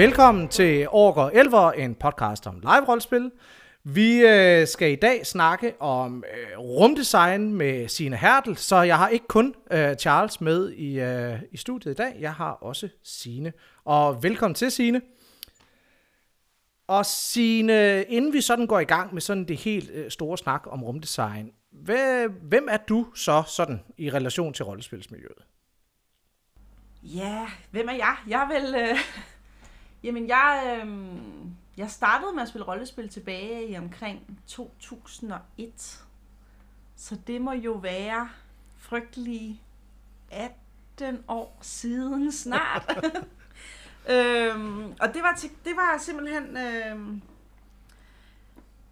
Velkommen til Orker Elver, en podcast om live-rollespil. Vi øh, skal i dag snakke om øh, rumdesign med Sine Hertel, så jeg har ikke kun øh, Charles med i, øh, i studiet i dag, jeg har også Sine. Og velkommen til Sine. Og Sine, inden vi sådan går i gang med sådan det helt øh, store snak om rumdesign, hvad, hvem er du så sådan i relation til rollespilsmiljøet? Ja, hvem er jeg? Jeg er vel... Øh, jamen, jeg, øh, jeg startede med at spille rollespil tilbage i omkring 2001. Så det må jo være frygtelig 18 år siden snart. øhm, og det var, til, det var simpelthen, øhm,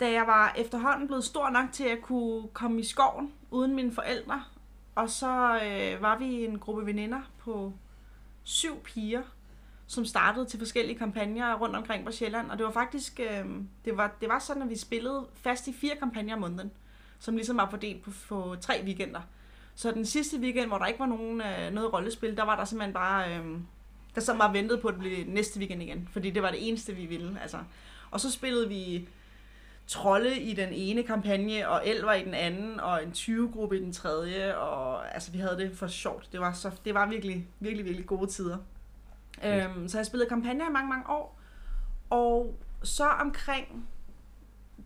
da jeg var efterhånden blevet stor nok til at kunne komme i skoven uden mine forældre. Og så øh, var vi en gruppe veninder på syv piger, som startede til forskellige kampagner rundt omkring på Sjælland. Og det var faktisk, øh, det, var, det var sådan, at vi spillede fast i fire kampagner om måneden, som ligesom var fordelt på, på tre weekender. Så den sidste weekend, hvor der ikke var nogen, øh, noget rollespil, der var der simpelthen bare, øh, der så var ventet på, at det blev næste weekend igen. Fordi det var det eneste, vi ville. Altså. Og så spillede vi trolde i den ene kampagne, og elver i den anden, og en 20-gruppe i den tredje, og altså, vi havde det for sjovt. Det var, så, det var virkelig, virkelig, virkelig gode tider. Øhm, så jeg spillede kampagner i mange, mange år, og så omkring,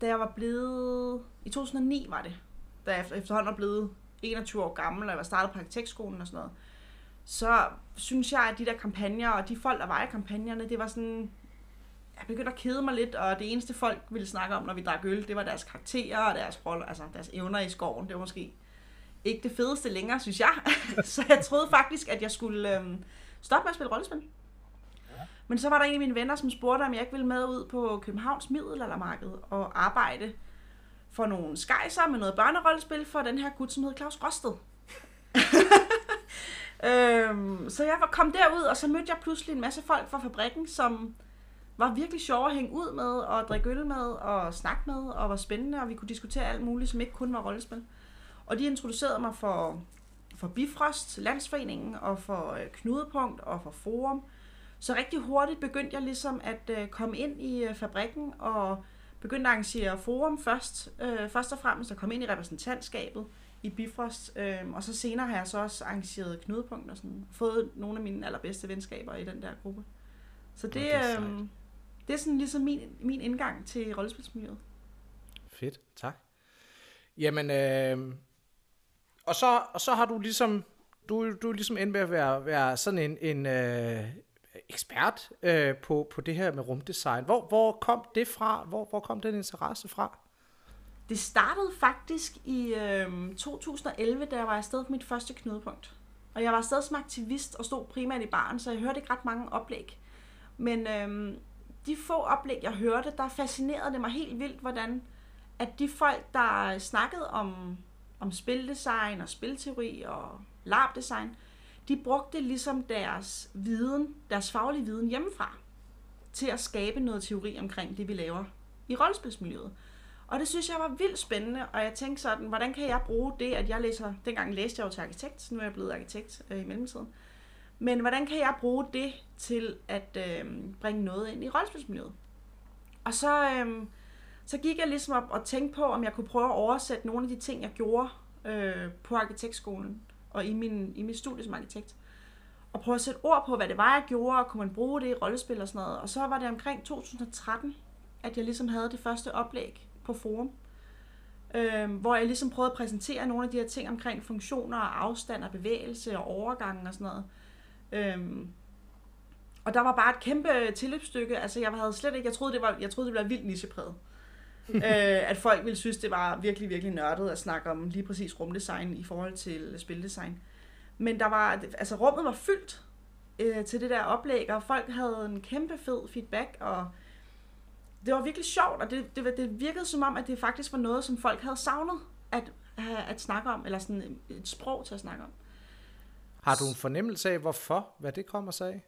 da jeg var blevet, i 2009 var det, da jeg efterhånden var blevet 21 år gammel, og jeg var startet på arkitektskolen og sådan noget, så synes jeg, at de der kampagner, og de folk, der var i kampagnerne, det var sådan, jeg begyndte at kede mig lidt, og det eneste folk ville snakke om, når vi drak øl, det var deres karakterer og deres roller, altså deres evner i skoven. Det var måske ikke det fedeste længere, synes jeg. så jeg troede faktisk, at jeg skulle øhm, stoppe med at spille rollespil. Men så var der en af mine venner, som spurgte, om jeg ikke ville med ud på Københavns middelaldermarked og arbejde for nogle skejser med noget børnerollespil for den her gut, som hed Claus Rosted. øhm, så jeg kom derud, og så mødte jeg pludselig en masse folk fra fabrikken, som var virkelig sjove at hænge ud med, og drikke øl med, og snakke med, og var spændende, og vi kunne diskutere alt muligt, som ikke kun var rollespil. Og de introducerede mig for, for Bifrost, Landsforeningen, og for øh, Knudepunkt, og for Forum. Så rigtig hurtigt begyndte jeg ligesom at øh, komme ind i øh, fabrikken, og begyndte at arrangere Forum først, øh, først og fremmest, og komme ind i repræsentantskabet i Bifrost, øh, og så senere har jeg så også arrangeret Knudepunkt, og sådan, fået nogle af mine allerbedste venskaber i den der gruppe. Så det, det er øh, det er sådan ligesom min, min indgang til rollespilsmiljøet. Fedt, tak. Jamen, øh, og, så, og så har du ligesom, du, du er ligesom endt med at være, være sådan en, en øh, ekspert øh, på, på det her med rumdesign. Hvor, hvor kom det fra? Hvor, hvor kom den interesse fra? Det startede faktisk i øh, 2011, da jeg var afsted på mit første knudepunkt. Og jeg var afsted som aktivist og stod primært i baren, så jeg hørte ikke ret mange oplæg. Men øh, de få oplæg, jeg hørte, der fascinerede det mig helt vildt, hvordan at de folk, der snakkede om, om spildesign og spilteori og labdesign, de brugte ligesom deres viden, deres faglige viden hjemmefra, til at skabe noget teori omkring det, vi laver i rollespilsmiljøet. Og det synes jeg var vildt spændende, og jeg tænkte sådan, hvordan kan jeg bruge det, at jeg læser, dengang læste jeg jo til arkitekt, så nu er jeg blevet arkitekt øh, i mellemtiden. Men hvordan kan jeg bruge det til at øh, bringe noget ind i rollespilsmiljøet? Og så, øh, så gik jeg ligesom op og tænkte på, om jeg kunne prøve at oversætte nogle af de ting, jeg gjorde øh, på arkitektskolen og i, min, i mit studie som arkitekt. Og prøve at sætte ord på, hvad det var, jeg gjorde, og kunne man bruge det i rollespil og sådan noget. Og så var det omkring 2013, at jeg ligesom havde det første oplæg på forum, øh, hvor jeg ligesom prøvede at præsentere nogle af de her ting omkring funktioner og afstand og bevægelse og overgangen og sådan noget. Øh, og der var bare et kæmpe tilløbsstykke. Altså, jeg havde slet ikke... Jeg troede, det var, jeg troede, det var vildt nichepræget. øh, at folk ville synes, det var virkelig, virkelig nørdet at snakke om lige præcis rumdesign i forhold til spildesign. Men der var, altså rummet var fyldt øh, til det der oplæg, og folk havde en kæmpe fed feedback, og det var virkelig sjovt, og det, det, det virkede som om, at det faktisk var noget, som folk havde savnet at, at snakke om, eller sådan et sprog til at snakke om. Har du en fornemmelse af, hvorfor? Hvad det kommer sig af?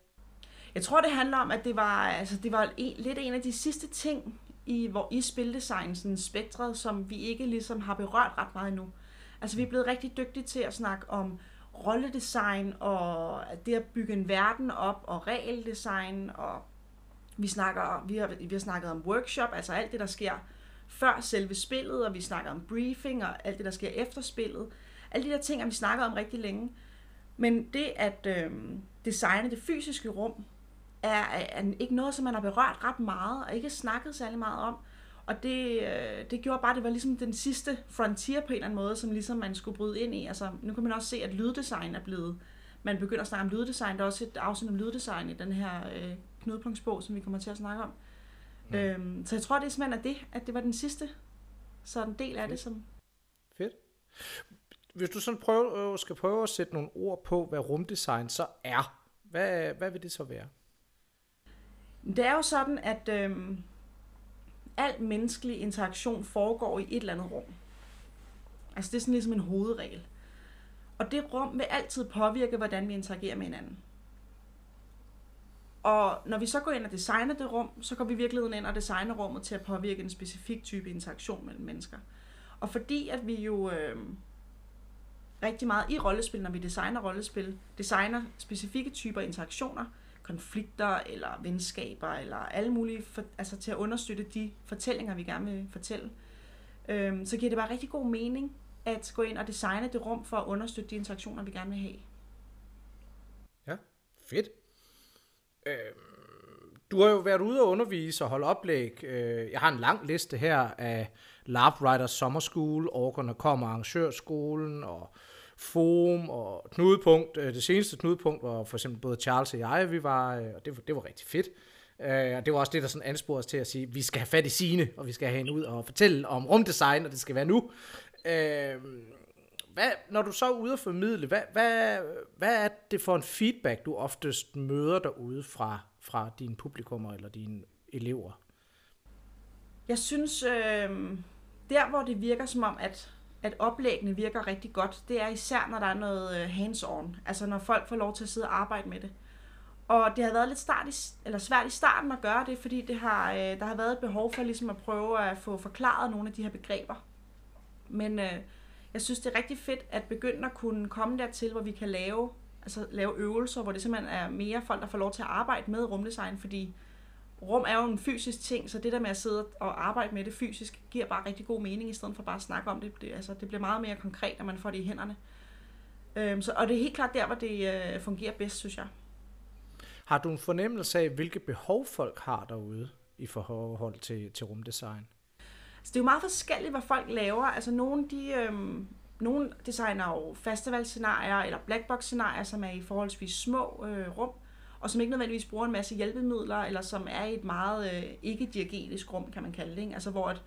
Jeg tror, det handler om, at det var, altså, det var en, lidt en af de sidste ting i, hvor, i spildesign, sådan spektret, som vi ikke ligesom har berørt ret meget endnu. Altså, vi er blevet rigtig dygtige til at snakke om rolledesign og det at bygge en verden op og regeldesign og Vi, snakker, vi, har, vi har snakket om workshop, altså alt det, der sker før selve spillet, og vi snakker om briefing og alt det, der sker efter spillet. Alle de der ting vi snakket om rigtig længe. Men det at øh, designe det fysiske rum, er, er ikke noget, som man har berørt ret meget, og ikke snakket særlig meget om. Og det, øh, det gjorde bare, at det var ligesom den sidste frontier på en eller anden måde, som ligesom man skulle bryde ind i. Altså, nu kan man også se, at lyddesign er blevet... Man begynder at snakke om lyddesign. Der er også et afsnit om lyddesign i den her øh, knudepunktsbog, som vi kommer til at snakke om. Mm. Øhm, så jeg tror, det er simpelthen at det, at det var den sidste sådan del af det. Som... Fedt. Hvis du sådan prøver, øh, skal prøve at sætte nogle ord på, hvad rumdesign så er, hvad, hvad vil det så være? Det er jo sådan, at øh, al menneskelig interaktion foregår i et eller andet rum. Altså det er sådan ligesom en hovedregel. Og det rum vil altid påvirke, hvordan vi interagerer med hinanden. Og når vi så går ind og designer det rum, så går vi i virkeligheden ind og designer rummet til at påvirke en specifik type interaktion mellem mennesker. Og fordi at vi jo øh, rigtig meget i rollespil, når vi designer rollespil, designer specifikke typer interaktioner, konflikter eller venskaber eller alle mulige, for, altså til at understøtte de fortællinger, vi gerne vil fortælle, øhm, så giver det bare rigtig god mening at gå ind og designe det rum for at understøtte de interaktioner, vi gerne vil have. Ja, fedt. Øhm, du har jo været ude og undervise og holde oplæg. Øh, jeg har en lang liste her af Lab Writers Summer School, Orkerne kommer arrangørskolen og forum og knudepunkt. Øh, det seneste knudepunkt var for eksempel både Charles og jeg, vi var, øh, og det, det var rigtig fedt. Øh, og det var også det, der sådan ansporede os til at sige, at vi skal have fat i sine, og vi skal have hende ud og fortælle om rumdesign, og det skal være nu. Hvad, når du så er ude og formidle, hvad, hvad, hvad er det for en feedback, du oftest møder derude fra, fra dine publikummer eller dine elever? Jeg synes, øh, der hvor det virker som om, at at oplæggene virker rigtig godt, det er især, når der er noget øh, hands-on. Altså når folk får lov til at sidde og arbejde med det. Og det har været lidt start i, eller svært i starten at gøre det, fordi det har, øh, der har været et behov for ligesom at prøve at få forklaret nogle af de her begreber. Men øh, jeg synes, det er rigtig fedt at begynde at kunne komme dertil, hvor vi kan lave, altså lave øvelser, hvor det simpelthen er mere folk, der får lov til at arbejde med rumdesign, fordi rum er jo en fysisk ting, så det der med at sidde og arbejde med det fysisk, giver bare rigtig god mening, i stedet for bare at snakke om det. Det, altså, det bliver meget mere konkret, når man får det i hænderne. Øhm, så, og det er helt klart der, hvor det øh, fungerer bedst, synes jeg. Har du en fornemmelse af, hvilke behov folk har derude i forhold til, til rumdesign? Så det er jo meget forskelligt, hvad folk laver. Altså nogle, de, øhm, nogle designer jo festivalscenarier eller blackbox-scenarier, som er i forholdsvis små øh, rum og som ikke nødvendigvis bruger en masse hjælpemidler, eller som er i et meget øh, ikke-diegetisk rum, kan man kalde det. Ikke? Altså hvor et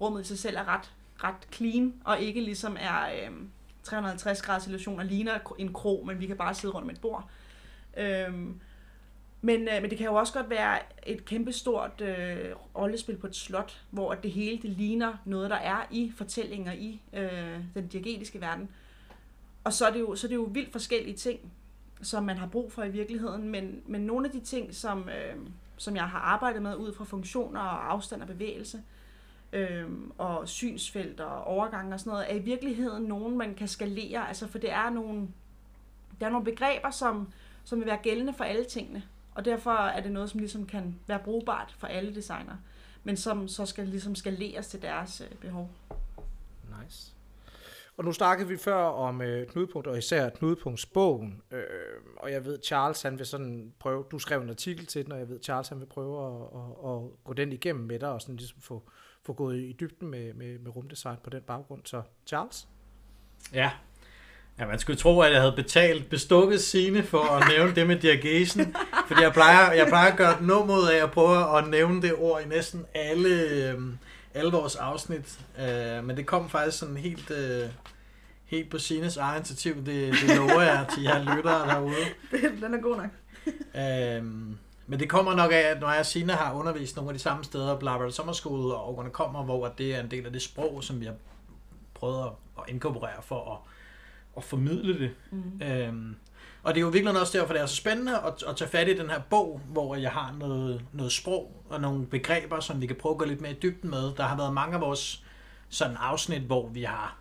rummet i sig selv er ret, ret clean, og ikke ligesom er øh, 350 graders illusion og ligner en krog, men vi kan bare sidde rundt om et bord. Øh, men, øh, men det kan jo også godt være et kæmpestort øh, rollespil på et slot, hvor det hele det ligner noget, der er i fortællinger i øh, den diegetiske verden. Og så er, det jo, så er det jo vildt forskellige ting som man har brug for i virkeligheden, men, men nogle af de ting, som, øh, som jeg har arbejdet med ud fra funktioner og afstand og bevægelse, øh, og synsfelt og overgange og sådan noget, er i virkeligheden nogen, man kan skalere, altså for det er nogle, der er nogle begreber, som, som vil være gældende for alle tingene, og derfor er det noget, som ligesom kan være brugbart for alle designer, men som så skal ligesom skaleres til deres øh, behov. Nice. Og nu snakkede vi før om øh, knudepunkt, og især knudepunktsbogen. Øh, og jeg ved, Charles han vil sådan prøve, du skrev en artikel til den, og jeg ved, Charles han vil prøve at, at, at gå den igennem med dig, og sådan ligesom få, få gået i dybden med, med, med rumdesign på den baggrund. Så Charles? Ja, Ja, man skulle tro, at jeg havde betalt bestukket sine for at nævne det med diagesen, fordi jeg plejer, jeg plejer at gøre et nummer af at prøve at nævne det ord i næsten alle, øh, alle vores afsnit, øh, men det kom faktisk sådan helt, øh, helt på Sines eget initiativ. Det, det lover jeg til jer lyttere derude. Den er god nok. øhm, men det kommer nok af, at når jeg og Sine har undervist nogle af de samme steder, Blabber Sommerskole og Årgården kommer, hvor det er en del af det sprog, som vi har prøvet at inkorporere for at, at formidle det. Mm. Øhm, og det er jo virkelig også derfor, det er så spændende at, at tage fat i den her bog, hvor jeg har noget, noget sprog og nogle begreber, som vi kan prøve at gå lidt mere i dybden med. Der har været mange af vores sådan afsnit, hvor vi har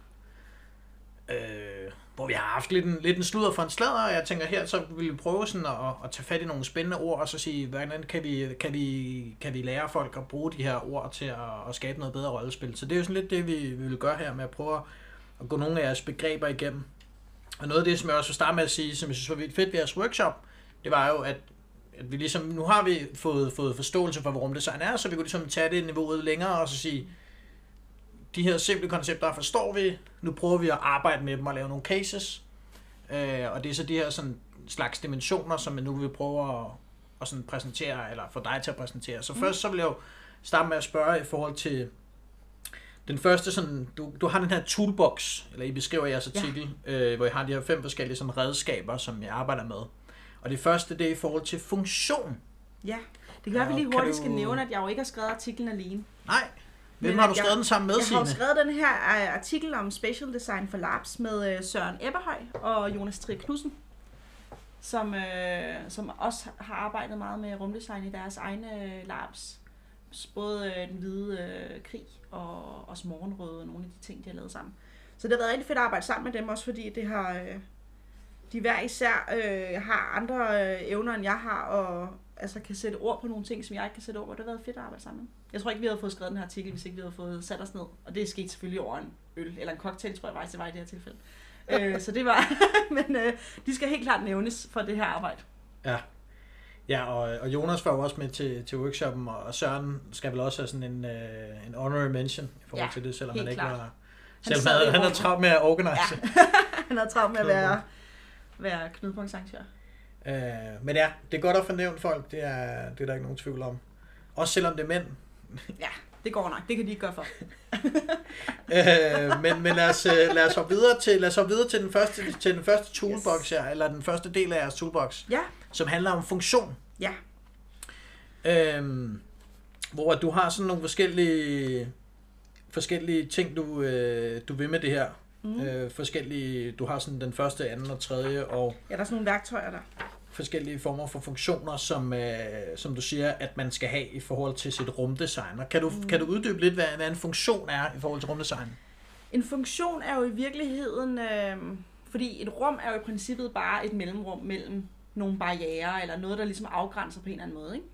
øh, hvor vi har haft lidt en, lidt en sludder for en sladder, og jeg tænker her, så vil vi prøve sådan at, at tage fat i nogle spændende ord, og så sige, hvordan kan vi, kan vi, kan vi lære folk at bruge de her ord til at, at skabe noget bedre rollespil. Så det er jo sådan lidt det, vi, vi vil gøre her med at prøve at gå nogle af jeres begreber igennem. Og noget af det, som jeg også vil starte med at sige, som jeg synes var vildt fedt ved jeres workshop, det var jo, at, at vi ligesom, nu har vi fået, fået forståelse for, hvad rumdesign er, så vi kunne ligesom tage det niveauet længere og så sige, de her simple koncepter forstår vi, nu prøver vi at arbejde med dem og lave nogle cases, øh, og det er så de her sådan, slags dimensioner, som vi nu vil prøve at, at sådan præsentere, eller få dig til at præsentere. Så mm. først så vil jeg jo starte med at spørge i forhold til den første sådan, du, du har den her toolbox, eller I beskriver jeres artikel, ja. øh, hvor I har de her fem forskellige sådan, redskaber, som jeg arbejder med. Og det første, det er i forhold til funktion. Ja, det gør ja, vi lige hurtigt du... skal nævne, at jeg jo ikke har skrevet artiklen alene. Nej, Hvem har du skrevet jeg, den sammen med, Jeg har skrevet den her uh, artikel om Special Design for Labs med uh, Søren Eberhøj og Jonas Trier Knudsen, som, uh, som også har arbejdet meget med rumdesign i deres egne labs. Både øh, Den Hvide øh, Krig og også Morgenrøde og nogle af de ting, de har lavet sammen. Så det har været rigtig fedt at arbejde sammen med dem, også fordi det har, øh, de hver især øh, har andre øh, evner, end jeg har, og altså, kan sætte ord på nogle ting, som jeg ikke kan sætte ord på. Det har været fedt at arbejde sammen. Jeg tror ikke, vi havde fået skrevet den her artikel, hvis ikke vi havde fået sat os ned. Og det er sket selvfølgelig over en øl, eller en cocktail, tror jeg faktisk, det var i det her tilfælde. øh, så det var, men øh, de skal helt klart nævnes for det her arbejde. Ja. Ja, og, og Jonas var jo også med til, til workshoppen, og Søren skal vel også have sådan en, øh, en honorary mention i forhold ja, til det, selvom han ikke klart. var... Selvom han, han, han havde travlt med at organise. Ja. han havde travlt med at være, være knudepunktsarrangør. Øh, men ja, det er godt at fornævne folk, det er, det er der ikke nogen tvivl om. Også selvom det er mænd. ja, det går nok. Det kan de ikke gøre for. øh, men men lad, os, øh, lad os hoppe videre til, lad os hoppe videre til den første, til den første toolbox her, eller den første del af jeres toolbox, ja. som handler om funktion. Ja. Øhm, hvor du har sådan nogle forskellige forskellige ting, du, øh, du vil med det her. Mm. Øh, forskellige, du har sådan den første, anden og tredje, og... Ja, der er sådan nogle værktøjer der. Forskellige former for funktioner, som, øh, som du siger, at man skal have i forhold til sit rumdesign. Og kan du, mm. kan du uddybe lidt, hvad, hvad en funktion er i forhold til rumdesign? En funktion er jo i virkeligheden, øh, fordi et rum er jo i princippet bare et mellemrum mellem nogle barriere, eller noget, der ligesom afgrænser på en eller anden måde. Ikke?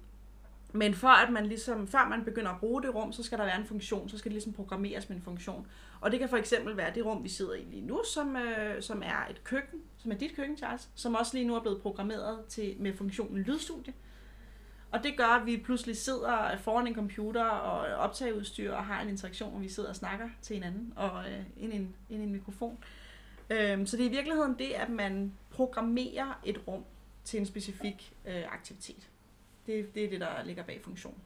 Men for at man ligesom, før man begynder at bruge det rum, så skal der være en funktion, så skal det ligesom programmeres med en funktion. Og det kan for eksempel være det rum, vi sidder i lige nu, som, øh, som er et køkken, som er dit køkken, Charles, som også lige nu er blevet programmeret til, med funktionen lydstudie. Og det gør, at vi pludselig sidder foran en computer og optageudstyr og har en interaktion, hvor vi sidder og snakker til hinanden og øh, ind, i en, ind i en mikrofon. Øhm, så det er i virkeligheden det, at man programmerer et rum til en specifik øh, aktivitet. Det, det er det, der ligger bag funktionen.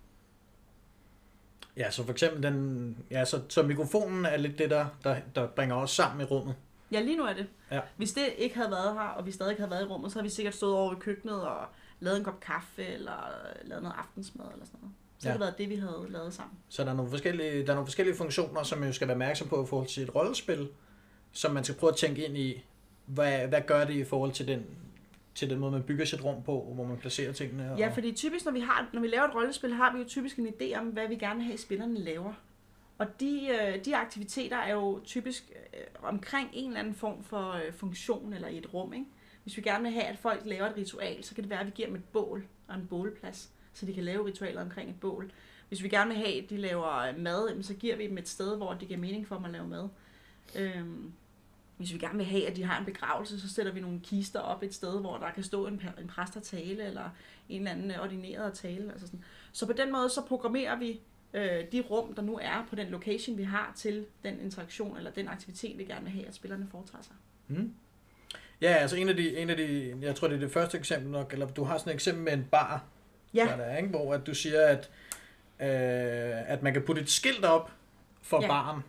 Ja, så for eksempel den, ja, så, så mikrofonen er lidt det, der, der, der bringer os sammen i rummet. Ja, lige nu er det. Ja. Hvis det ikke havde været her, og vi stadig havde været i rummet, så havde vi sikkert stået over ved køkkenet og lavet en kop kaffe, eller lavet noget aftensmad, eller sådan noget. Så ja. det været det, vi havde lavet sammen. Så der er, nogle forskellige, der er nogle forskellige funktioner, som man skal være opmærksom på i forhold til et rollespil, som man skal prøve at tænke ind i, hvad, hvad gør det i forhold til den til den måde, man bygger sit rum på, hvor man placerer tingene. Og... Ja, fordi typisk, når vi, har, når vi laver et rollespil, har vi jo typisk en idé om, hvad vi gerne vil have, spillerne laver. Og de, øh, de aktiviteter er jo typisk øh, omkring en eller anden form for øh, funktion eller i et rum. Ikke? Hvis vi gerne vil have, at folk laver et ritual, så kan det være, at vi giver dem et bål og en bålplads, så de kan lave ritualer omkring et bål. Hvis vi gerne vil have, at de laver mad, så giver vi dem et sted, hvor det giver mening for dem at lave mad. Øhm, hvis vi gerne vil have, at de har en begravelse, så sætter vi nogle kister op et sted, hvor der kan stå en, en præst og tale, eller en eller anden ordineret tale. Altså sådan. Så på den måde, så programmerer vi øh, de rum, der nu er på den location, vi har til den interaktion, eller den aktivitet, vi gerne vil have, at spillerne foretager sig. Mm. Ja, altså en af, de, en af de, jeg tror det er det første eksempel nok, eller du har sådan et eksempel med en bar, ja. der er, ikke? hvor at du siger, at, øh, at man kan putte et skilt op for ja. baren,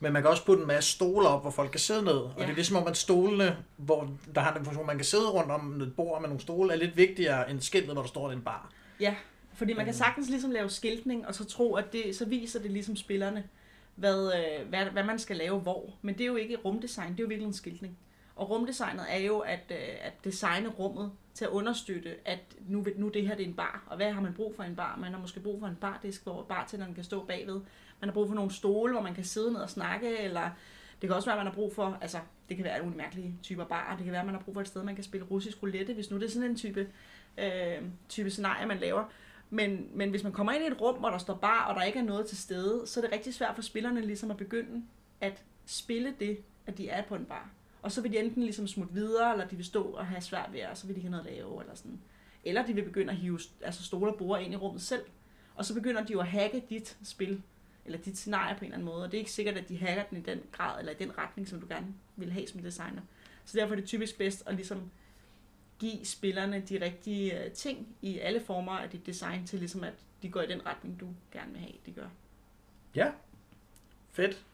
men man kan også putte en masse stole op, hvor folk kan sidde ned. Og ja. det er ligesom om, at stolene, hvor der har den funktion, man kan sidde rundt om et bord med nogle stole, er lidt vigtigere end skiltet, hvor der står en bar. Ja, fordi man kan øhm. sagtens ligesom lave skiltning, og så tro, at det, så viser det ligesom spillerne, hvad, øh, hvad, hvad man skal lave hvor. Men det er jo ikke rumdesign, det er jo virkelig en skiltning. Og rumdesignet er jo at, øh, at designe rummet til at understøtte, at nu, nu det her det er en bar. Og hvad har man brug for en bar? Man har måske brug for en bardisk, hvor bartenderen kan stå bagved. Man har brug for nogle stole, hvor man kan sidde ned og snakke, eller Det kan også være, at man har brug for, altså det kan være alle mærkelige typer barer, det kan være, at man har brug for et sted, man kan spille russisk roulette, hvis nu det er sådan en type, øh, type scenarie, man laver. Men, men hvis man kommer ind i et rum, hvor der står bar, og der ikke er noget til stede, så er det rigtig svært for spillerne ligesom at begynde at spille det, at de er på en bar. Og så vil de enten ligesom smutte videre, eller de vil stå og have svært ved, og så vil de ikke have noget at lave, eller sådan. Eller de vil begynde at hive altså stole og borde ind i rummet selv, og så begynder de jo at hacke dit spil, eller dit scenarie på en eller anden måde, og det er ikke sikkert, at de hacker den i den grad, eller i den retning, som du gerne vil have som designer. Så derfor er det typisk bedst at ligesom give spillerne de rigtige øh, ting i alle former af dit design, til ligesom at de går i den retning, du gerne vil have, de gør. Ja, fedt.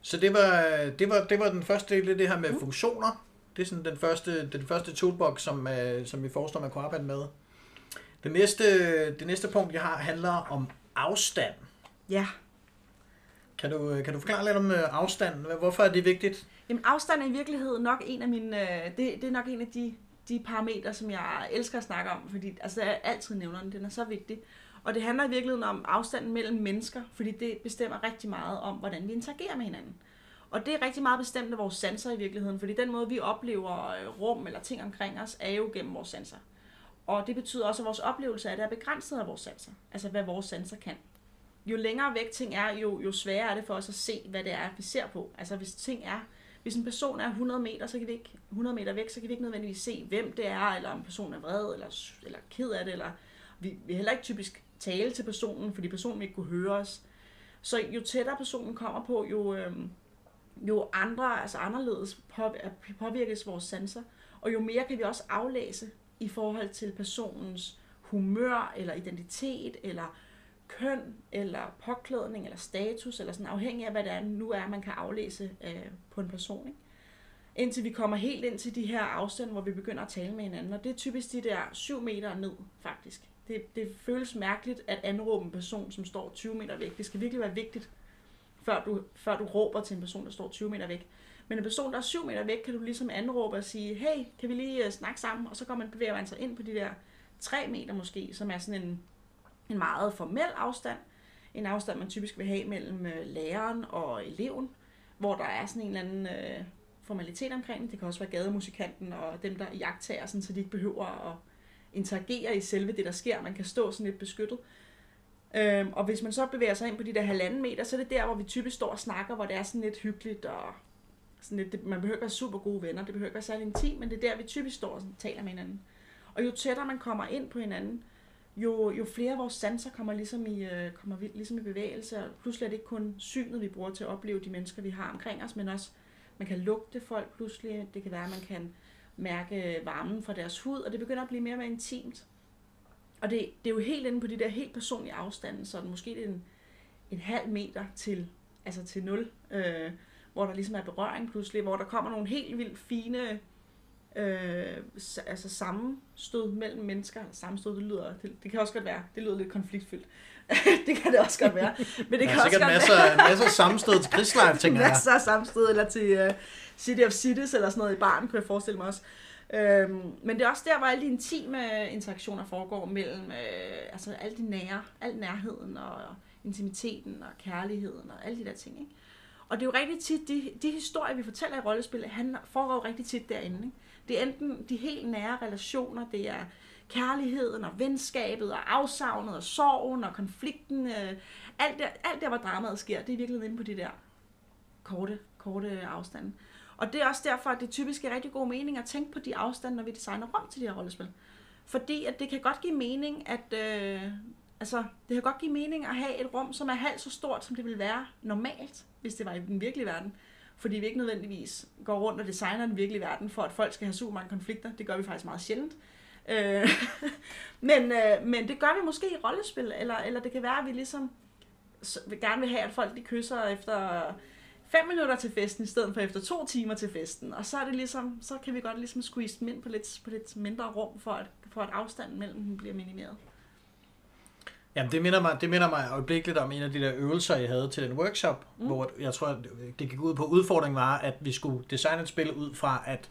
Så det var, det var, det var den første del af det her med mm. funktioner. Det er sådan den første, den første toolbox, som, uh, som vi foreslår, man kunne arbejde med. Det næste, det næste punkt, jeg har, handler om afstand. Ja. Kan du, kan du forklare lidt om øh, afstand? Hvorfor er det vigtigt? Jamen afstand er i virkeligheden nok en af mine, det, det er nok en af de, de parametre, som jeg elsker at snakke om, fordi altså, jeg altid nævner den, den er så vigtig. Og det handler i virkeligheden om afstanden mellem mennesker, fordi det bestemmer rigtig meget om, hvordan vi interagerer med hinanden. Og det er rigtig meget bestemt af vores sanser i virkeligheden, fordi den måde, vi oplever øh, rum eller ting omkring os, er jo gennem vores sanser. Og det betyder også, at vores oplevelse af det er begrænset af vores sanser. Altså hvad vores sanser kan. Jo længere væk ting er, jo, jo sværere er det for os at se, hvad det er, vi ser på. Altså hvis ting er, hvis en person er 100 meter, så kan vi ikke, 100 meter væk, så kan vi ikke nødvendigvis se, hvem det er, eller om personen er vred, eller, eller ked af det, eller vi, vi heller ikke typisk tale til personen, fordi personen ikke kunne høre os. Så jo tættere personen kommer på, jo, øhm, jo andre, altså anderledes påvirkes vores sanser, og jo mere kan vi også aflæse i forhold til personens humør, eller identitet, eller køn, eller påklædning, eller status, eller sådan afhængig af, hvad det er, nu er, man kan aflæse øh, på en person. Ikke? Indtil vi kommer helt ind til de her afstande, hvor vi begynder at tale med hinanden. Og det er typisk de der 7 meter ned, faktisk. Det, det føles mærkeligt at anråbe en person, som står 20 meter væk. Det skal virkelig være vigtigt, før du, før du råber til en person, der står 20 meter væk. Men en person, der er 7 meter væk, kan du ligesom anråbe og sige, hey, kan vi lige øh, snakke sammen? Og så går man, bevæger man sig ind på de der 3 meter måske, som er sådan en, en meget formel afstand. En afstand, man typisk vil have mellem øh, læreren og eleven, hvor der er sådan en eller anden øh, formalitet omkring det. Det kan også være gademusikanten og dem, der jagttager, sådan, så de ikke behøver at interagere i selve det, der sker. Man kan stå sådan lidt beskyttet. Øhm, og hvis man så bevæger sig ind på de der halvanden meter, så er det der, hvor vi typisk står og snakker, hvor det er sådan lidt hyggeligt, og sådan lidt, det, man behøver ikke være super gode venner, det behøver ikke være særlig intimt, men det er der, vi typisk står og taler med hinanden. Og jo tættere man kommer ind på hinanden, jo, jo flere af vores sanser kommer ligesom i, øh, kommer ligesom i bevægelse, og pludselig er det ikke kun synet, vi bruger til at opleve de mennesker, vi har omkring os, men også, man kan lugte folk pludselig, det kan være, at man kan mærke varmen fra deres hud, og det begynder at blive mere og mere intimt. Og det, det er jo helt inde på de der helt personlige afstande, så det måske det er en, en halv meter til, altså til nul, øh, hvor der ligesom er berøring pludselig, hvor der kommer nogle helt vildt fine øh, altså sammenstød mellem mennesker. Sammenstød, det lyder, det, det kan også godt være, det lyder lidt konfliktfyldt. det kan det også godt være. Men det kan også godt masser, være. masser af sammenstød til krigslive, tænker jeg. Masser af sammenstød, eller til uh, City of Cities, eller sådan noget i barn, kunne jeg forestille mig også. Øhm, men det er også der, hvor alle de intime interaktioner foregår mellem øh, altså alle de nære, al nærheden og intimiteten og kærligheden og alle de der ting. Ikke? Og det er jo rigtig tit, de, de historier, vi fortæller i rollespil, han foregår rigtig tit derinde. Ikke? Det er enten de helt nære relationer, det er kærligheden og venskabet og afsavnet og sorgen og konflikten. Øh, alt, der, alt der, hvor dramaet sker, det er virkelig inde på de der korte, korte afstande. Og det er også derfor, at det typisk er rigtig god mening at tænke på de afstande, når vi designer rum til de her rollespil. Fordi at det kan godt give mening, at øh, altså, det kan godt give mening at have et rum, som er halvt så stort, som det ville være normalt, hvis det var i den virkelige verden. Fordi vi ikke nødvendigvis går rundt og designer den virkelige verden, for at folk skal have super mange konflikter. Det gør vi faktisk meget sjældent. Øh, men, øh, men det gør vi måske i rollespil, eller, eller det kan være, at vi ligesom vil gerne vil have, at folk de kysser efter fem minutter til festen, i stedet for efter to timer til festen. Og så er det ligesom, så kan vi godt ligesom squeeze dem ind på lidt, på lidt mindre rum, for at, for at afstanden mellem dem bliver minimeret. Jamen, det minder, mig, det minder mig øjeblikkeligt om en af de der øvelser, jeg havde til en workshop, mm. hvor jeg tror, det gik ud på, udfordringen var, at vi skulle designe et spil ud fra, at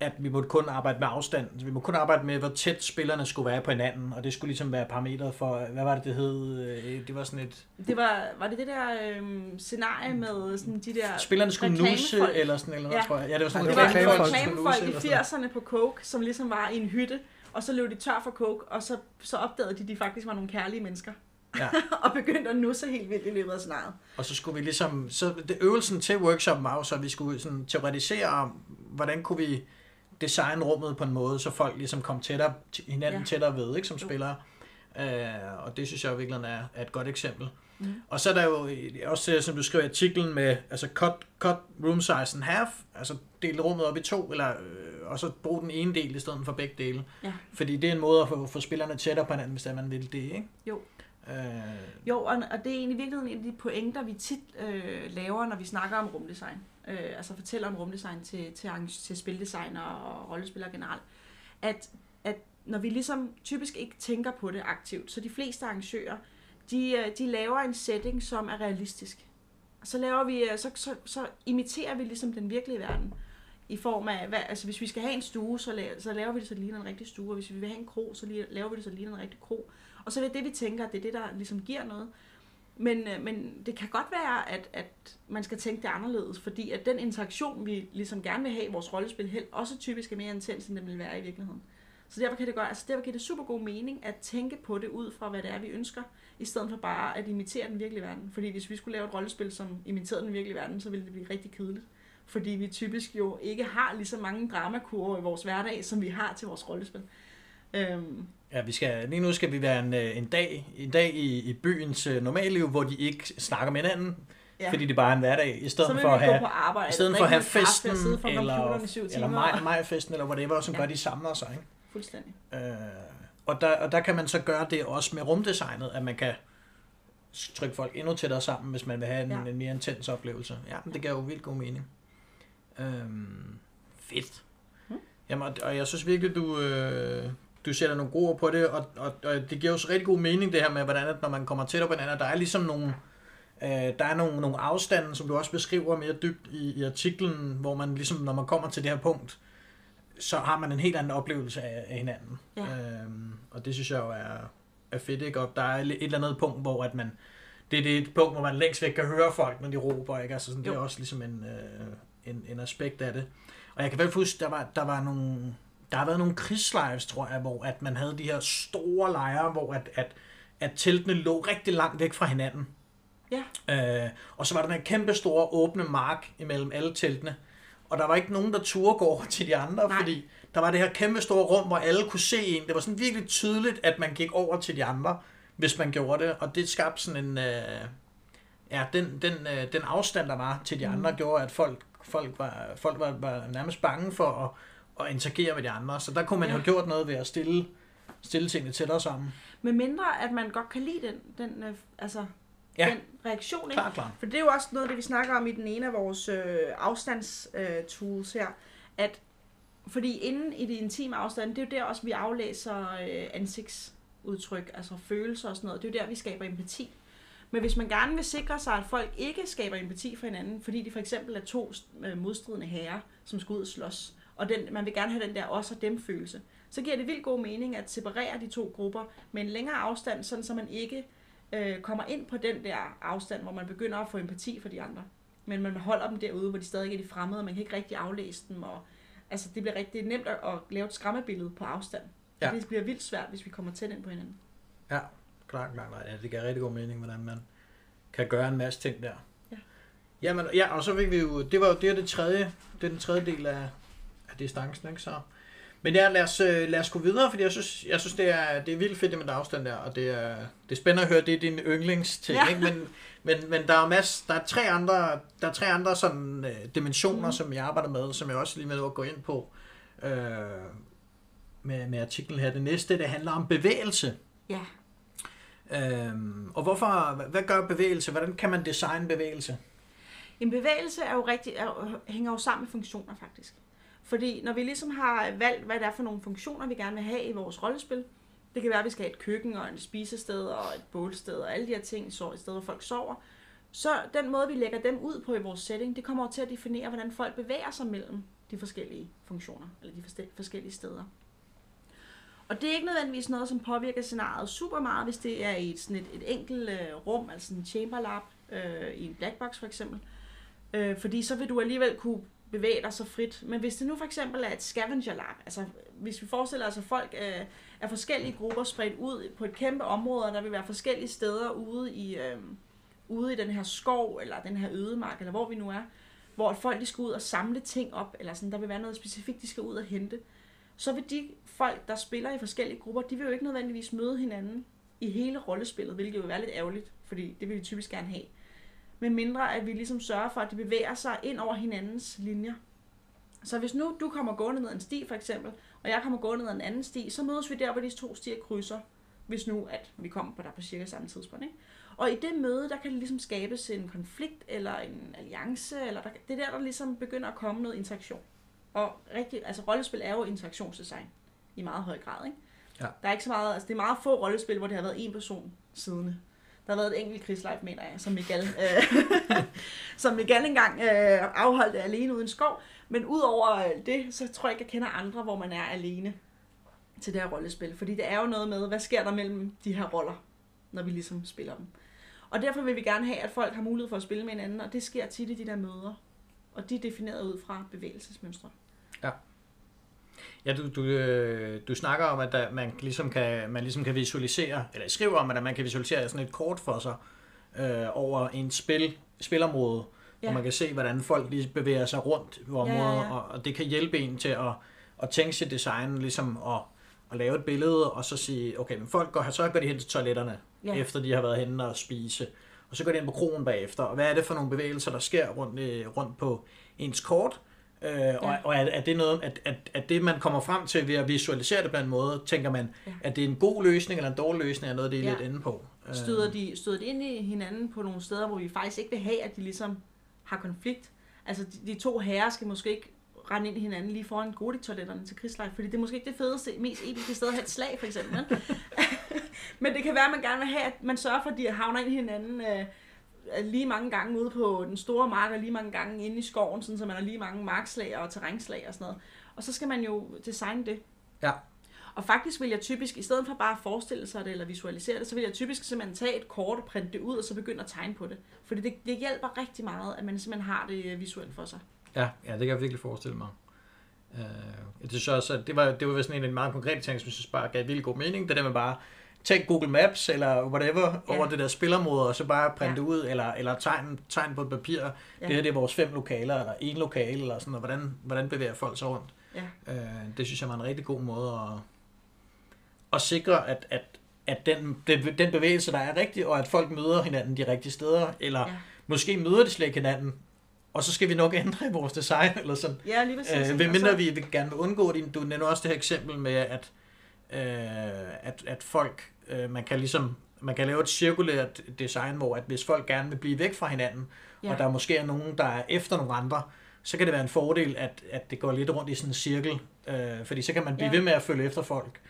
at vi måtte kun arbejde med afstand. Vi må kun arbejde med, hvor tæt spillerne skulle være på hinanden, og det skulle ligesom være parametret for, hvad var det, det hed? Øh, Det var sådan et... Det var, var det det der øhm, scenarie med sådan de der Spillerne skulle nusse, reklamefolk? eller sådan eller noget, Ja. tror jeg. Ja, det var sådan Ej, Det noget var reklamefolk, i eller sådan 80'erne på Coke, som ligesom var i en hytte, og så løb de tør for Coke, og så, så opdagede de, at de faktisk var nogle kærlige mennesker. Ja. og begyndte at nusse helt vildt i løbet af scenariet. Og så skulle vi ligesom, så det, øvelsen til workshoppen var jo så, at vi skulle sådan teoretisere om, hvordan kunne vi designe rummet på en måde, så folk ligesom kom tættere, hinanden Ja. tættere ved, ikke, som Jo. spillere. Uh, og det synes jeg virkelig er, er et godt eksempel. Mm. Og så er der jo også, som du skriver i artiklen med, altså cut, cut room size in half, altså dele rummet op i to, eller, øh, og så bruge den ene del i stedet for begge dele. Ja. Fordi det er en måde at få, få spillerne tættere på hinanden, hvis det man vil det, ikke? Jo. Uh, Jo, og, og det er egentlig virkeligheden en af de pointer, vi tit øh, laver, når vi snakker om rumdesign. Øh, altså fortæller om rumdesign til, til, til spildesignere og rollespillere generelt. At, at når vi ligesom typisk ikke tænker på det aktivt, så de fleste arrangører, de, øh, de laver en setting, som er realistisk. Så, laver vi, øh, så, så, så imiterer vi ligesom den virkelige verden. I form af, hvad, altså hvis vi skal have en stue, så, la- så laver vi det, så lige ligner en rigtig stue. Og hvis vi vil have en kro, så laver vi det, så lige ligner en rigtig kro. Og så er det det, vi tænker, at det er det, der ligesom giver noget. Men, øh, men det kan godt være, at, at man skal tænke det anderledes, fordi at den interaktion, vi ligesom gerne vil have i vores rollespil, helt også typisk er mere intens, end den vil være i virkeligheden. Så derfor kan det godt, altså derfor giver det super god mening at tænke på det ud fra, hvad det er, vi ønsker, i stedet for bare at imitere den virkelige verden. Fordi hvis vi skulle lave et rollespil, som imiterede den virkelige verden, så ville det blive rigtig kedeligt. Fordi vi typisk jo ikke har lige så mange dramakurver i vores hverdag, som vi har til vores rollespil. Øhm, Ja, vi skal, lige nu skal vi være en, øh, en dag, en dag i, i byens øh, normalliv, hvor de ikke snakker med hinanden, ja. fordi det bare er en hverdag, i stedet for at have, på arbejde, i stedet for at have festen, eller, eller maj, majfesten, eller whatever, som Ja. gør, de samler sig. Ikke? Fuldstændig. Øh, og, der, og der kan man så gøre det også med rumdesignet, at man kan trykke folk endnu tættere sammen, hvis man vil have en, Ja. en mere intens oplevelse. Ja, men det giver jo vildt god mening. Øhm, fedt. Mm. Jamen, og, og jeg synes virkelig, du, øh, du sætter nogle gode ord på det, og, og, og det giver jo så rigtig god mening det her med, hvordan at når man kommer tættere på hinanden, der er ligesom nogle, øh, der er nogle, nogle afstande, som du også beskriver mere dybt i, i artiklen, hvor man ligesom, når man kommer til det her punkt, så har man en helt anden oplevelse af, af hinanden. Ja. Øhm, og det synes jeg jo er, er fedt, ikke? Og der er et eller andet punkt, hvor at man, det er det et punkt, hvor man længst væk kan høre folk, når de råber, ikke? Altså sådan, det er også ligesom en, øh, en, en aspekt af det. Og jeg kan vel huske, der var, der var nogle, der har været nogle krigslives, tror jeg, hvor at man havde de her store lejre, hvor at, at, at teltene lå rigtig langt væk fra hinanden. Ja. Øh, og så var der den her kæmpe store åbne mark imellem alle teltene. Og der var ikke nogen, der turde gå over til de andre, Nej. Fordi der var det her kæmpe store rum, hvor alle kunne se en. Det var sådan virkelig tydeligt, at man gik over til de andre, hvis man gjorde det. Og det skabte sådan en... Øh, ja, den, den, øh, den afstand, der var til de Mm. andre, gjorde, at folk, folk, var, folk var, var nærmest bange for at, at interagere med de andre. Så der kunne man Ja. have gjort noget ved at stille, stille tingene tættere sammen. Med mindre, at man godt kan lide den, den, øh, altså, Ja. den reaktion. Ikke? Klart, klart. For det er jo også noget, det vi snakker om i den ene af vores øh, afstandstools øh, her. At, fordi inden i de intime afstande, det er jo der også, vi aflæser øh, ansigtsudtryk, altså følelser og sådan noget. Det er jo der, vi skaber empati. Men hvis man gerne vil sikre sig, at folk ikke skaber empati for hinanden, fordi de for eksempel er to øh, modstridende herrer, som skal ud og slås, og den, man vil gerne have den der os og dem følelse, så giver det vildt god mening at separere de to grupper med en længere afstand, sådan så man ikke øh, kommer ind på den der afstand, hvor man begynder at få empati for de andre. Men man holder dem derude, hvor de stadig er de fremmede, og man kan ikke rigtig aflæse dem. Og, altså, det bliver rigtig det er nemt at, at lave et skræmmebillede på afstand. Ja. Det bliver vildt svært, hvis vi kommer tæt ind på hinanden. Ja, klart, klart, klart. Ja, det giver rigtig god mening, hvordan man kan gøre en masse ting der. Ja. Jamen, ja, og så fik vi jo, det var jo det, er det tredje, det er den tredje del af, af distancen, ikke så? Men ja, lad os, øh, lad os gå videre, fordi jeg synes, jeg synes det, er, det er vildt fedt det med afstand der, og det er, det er spændende at høre, det er din yndlingsting, Ja. ikke? Men, men, men der er masse, der er tre andre, der er tre andre sådan, øh, dimensioner, mm. som jeg arbejder med, som jeg også lige med at gå ind på øh, med, med artiklen her. Det næste, det handler om bevægelse. Ja. Øhm, og hvorfor, hvad- gør bevægelse? Hvordan kan man designe bevægelse? En bevægelse er jo rigtig, er, jo- hænger jo sammen med funktioner faktisk. Fordi når vi ligesom har valgt, hvad det er for nogle funktioner, vi gerne vil have i vores rollespil, det kan være, at vi skal have et køkken og et spisested og et bålsted og alle de her ting, så et sted, hvor folk sover. Så den måde, vi lægger dem ud på i vores setting, det kommer til at definere, hvordan folk bevæger sig mellem de forskellige funktioner, eller de forskellige steder. Og det er ikke nødvendigvis noget, som påvirker scenariet super meget, hvis det er i et, sådan et, et enkelt øh, rum, altså en chamber lab, øh, i en black box for eksempel. Øh, fordi så vil du alligevel kunne bevæge dig så frit. Men hvis det nu for eksempel er et scavenger lab, altså hvis vi forestiller os, at folk øh, er forskellige grupper spredt ud på et kæmpe område, og der vil være forskellige steder ude i, øh, ude i den her skov, eller den her ødemark, eller hvor vi nu er, hvor folk de skal ud og samle ting op, eller sådan, der vil være noget specifikt, de skal ud og hente, så vil de folk, der spiller i forskellige grupper, de vil jo ikke nødvendigvis møde hinanden i hele rollespillet, hvilket jo vil være lidt ærgerligt, fordi det vil vi typisk gerne have. Men mindre at vi ligesom sørger for, at de bevæger sig ind over hinandens linjer. Så hvis nu du kommer gående ned en sti for eksempel, og jeg kommer gående ned en anden sti, så mødes vi der, hvor de to stier krydser, hvis nu at vi kommer på der på cirka samme tidspunkt. Ikke? Og i det møde, der kan det ligesom skabes en konflikt eller en alliance, eller der, det er der, der ligesom begynder at komme noget interaktion. Og rigtig, altså rollespil er jo interaktionsdesign i meget høj grad. Ikke? Ja. Der er ikke så meget, altså det er meget få rollespil, hvor det har været en person siddende. Der har været et enkelt krigslife, mener jeg, som Miguel, øh, som Miguel engang øh, afholdt alene uden skov. Men udover det, så tror jeg ikke, jeg kender andre, hvor man er alene til det her rollespil. Fordi det er jo noget med, hvad sker der mellem de her roller, når vi ligesom spiller dem. Og derfor vil vi gerne have, at folk har mulighed for at spille med hinanden, og det sker tit i de der møder. Og de er defineret ud fra bevægelsesmønstre. Ja, du, du, øh, du snakker om, at der, man, ligesom kan, man ligesom kan visualisere, eller skriver om, at man kan visualisere sådan et kort for sig øh, over en spil, spilområde, ja. Ja. hvor man kan se, hvordan folk lige bevæger sig rundt på området, Ja, ja, ja. Og, og det kan hjælpe en til at, at tænke sit design, ligesom at, at lave et billede, og så sige, okay, men folk går, så går de hen til toiletterne, ja. Ja. efter de har været henne og spise, og så går de ind på krogen bagefter, og hvad er det for nogle bevægelser, der sker rundt, øh, rundt på ens kort, Øh, ja. og, og er, er det noget, at, at, at det man kommer frem til ved at visualisere det på en måde, tænker man, ja. Ja. at det er en god løsning eller en dårlig løsning, er noget, det er Ja. lidt inde på. Øh, Støder de, støder de ind i hinanden på nogle steder, hvor vi faktisk ikke vil have, at de ligesom har konflikt. Altså de, de to herrer skal måske ikke rende ind i hinanden lige foran Godik-toiletterne til krigslejr, fordi det er måske ikke det fedeste, mest episke sted at have et slag, for eksempel. vel? Men det kan være, at man gerne vil have, at man sørger for, at de havner ind i hinanden øh, lige mange gange ude på den store mark, og lige mange gange inde i skoven, sådan, så man har lige mange markslag og terrænslag og sådan noget. Og så skal man jo designe det. Ja. Og faktisk vil jeg typisk, i stedet for bare at forestille sig det eller visualisere det, så vil jeg typisk simpelthen tage et kort og printe det ud, og så begynde at tegne på det. Fordi det, det hjælper rigtig meget, at man simpelthen har det øh, visuelt for sig. Ja, ja, det kan jeg virkelig forestille mig. Øh, synes også, at det var, det var sådan en de meget konkrete ting, som jeg synes bare gav virkelig god mening. Det der med bare tage Google Maps eller whatever ja. Over det der spilområde, og så bare printe Ja. det ud, eller, eller tegne, tegne på et papir. Ja. Det her det er vores fem lokaler, eller en lokale, eller sådan noget. Hvordan, hvordan bevæger folk sig rundt? Ja. Øh, det synes jeg var en rigtig god måde at, at sikre, at, at, at den, den, den bevægelse, der er rigtig, og at folk møder hinanden de rigtige steder, eller. Ja. måske møder de slet ikke hinanden, og så skal vi nok ændre i vores design, eller sådan. Ja, lige præcis. Øh, Og mindre så- vi vil gerne vil undgå det. Du nævner også det her eksempel med, at, øh, at, at folk, øh, man kan ligesom, man kan lave et cirkulært design, hvor at hvis folk gerne vil blive væk fra hinanden, ja. Og der måske er nogen, der er efter nogle andre, så kan det være en fordel, at, at det går lidt rundt i sådan en cirkel, øh, fordi så kan man blive ja. Ved med at følge efter folk,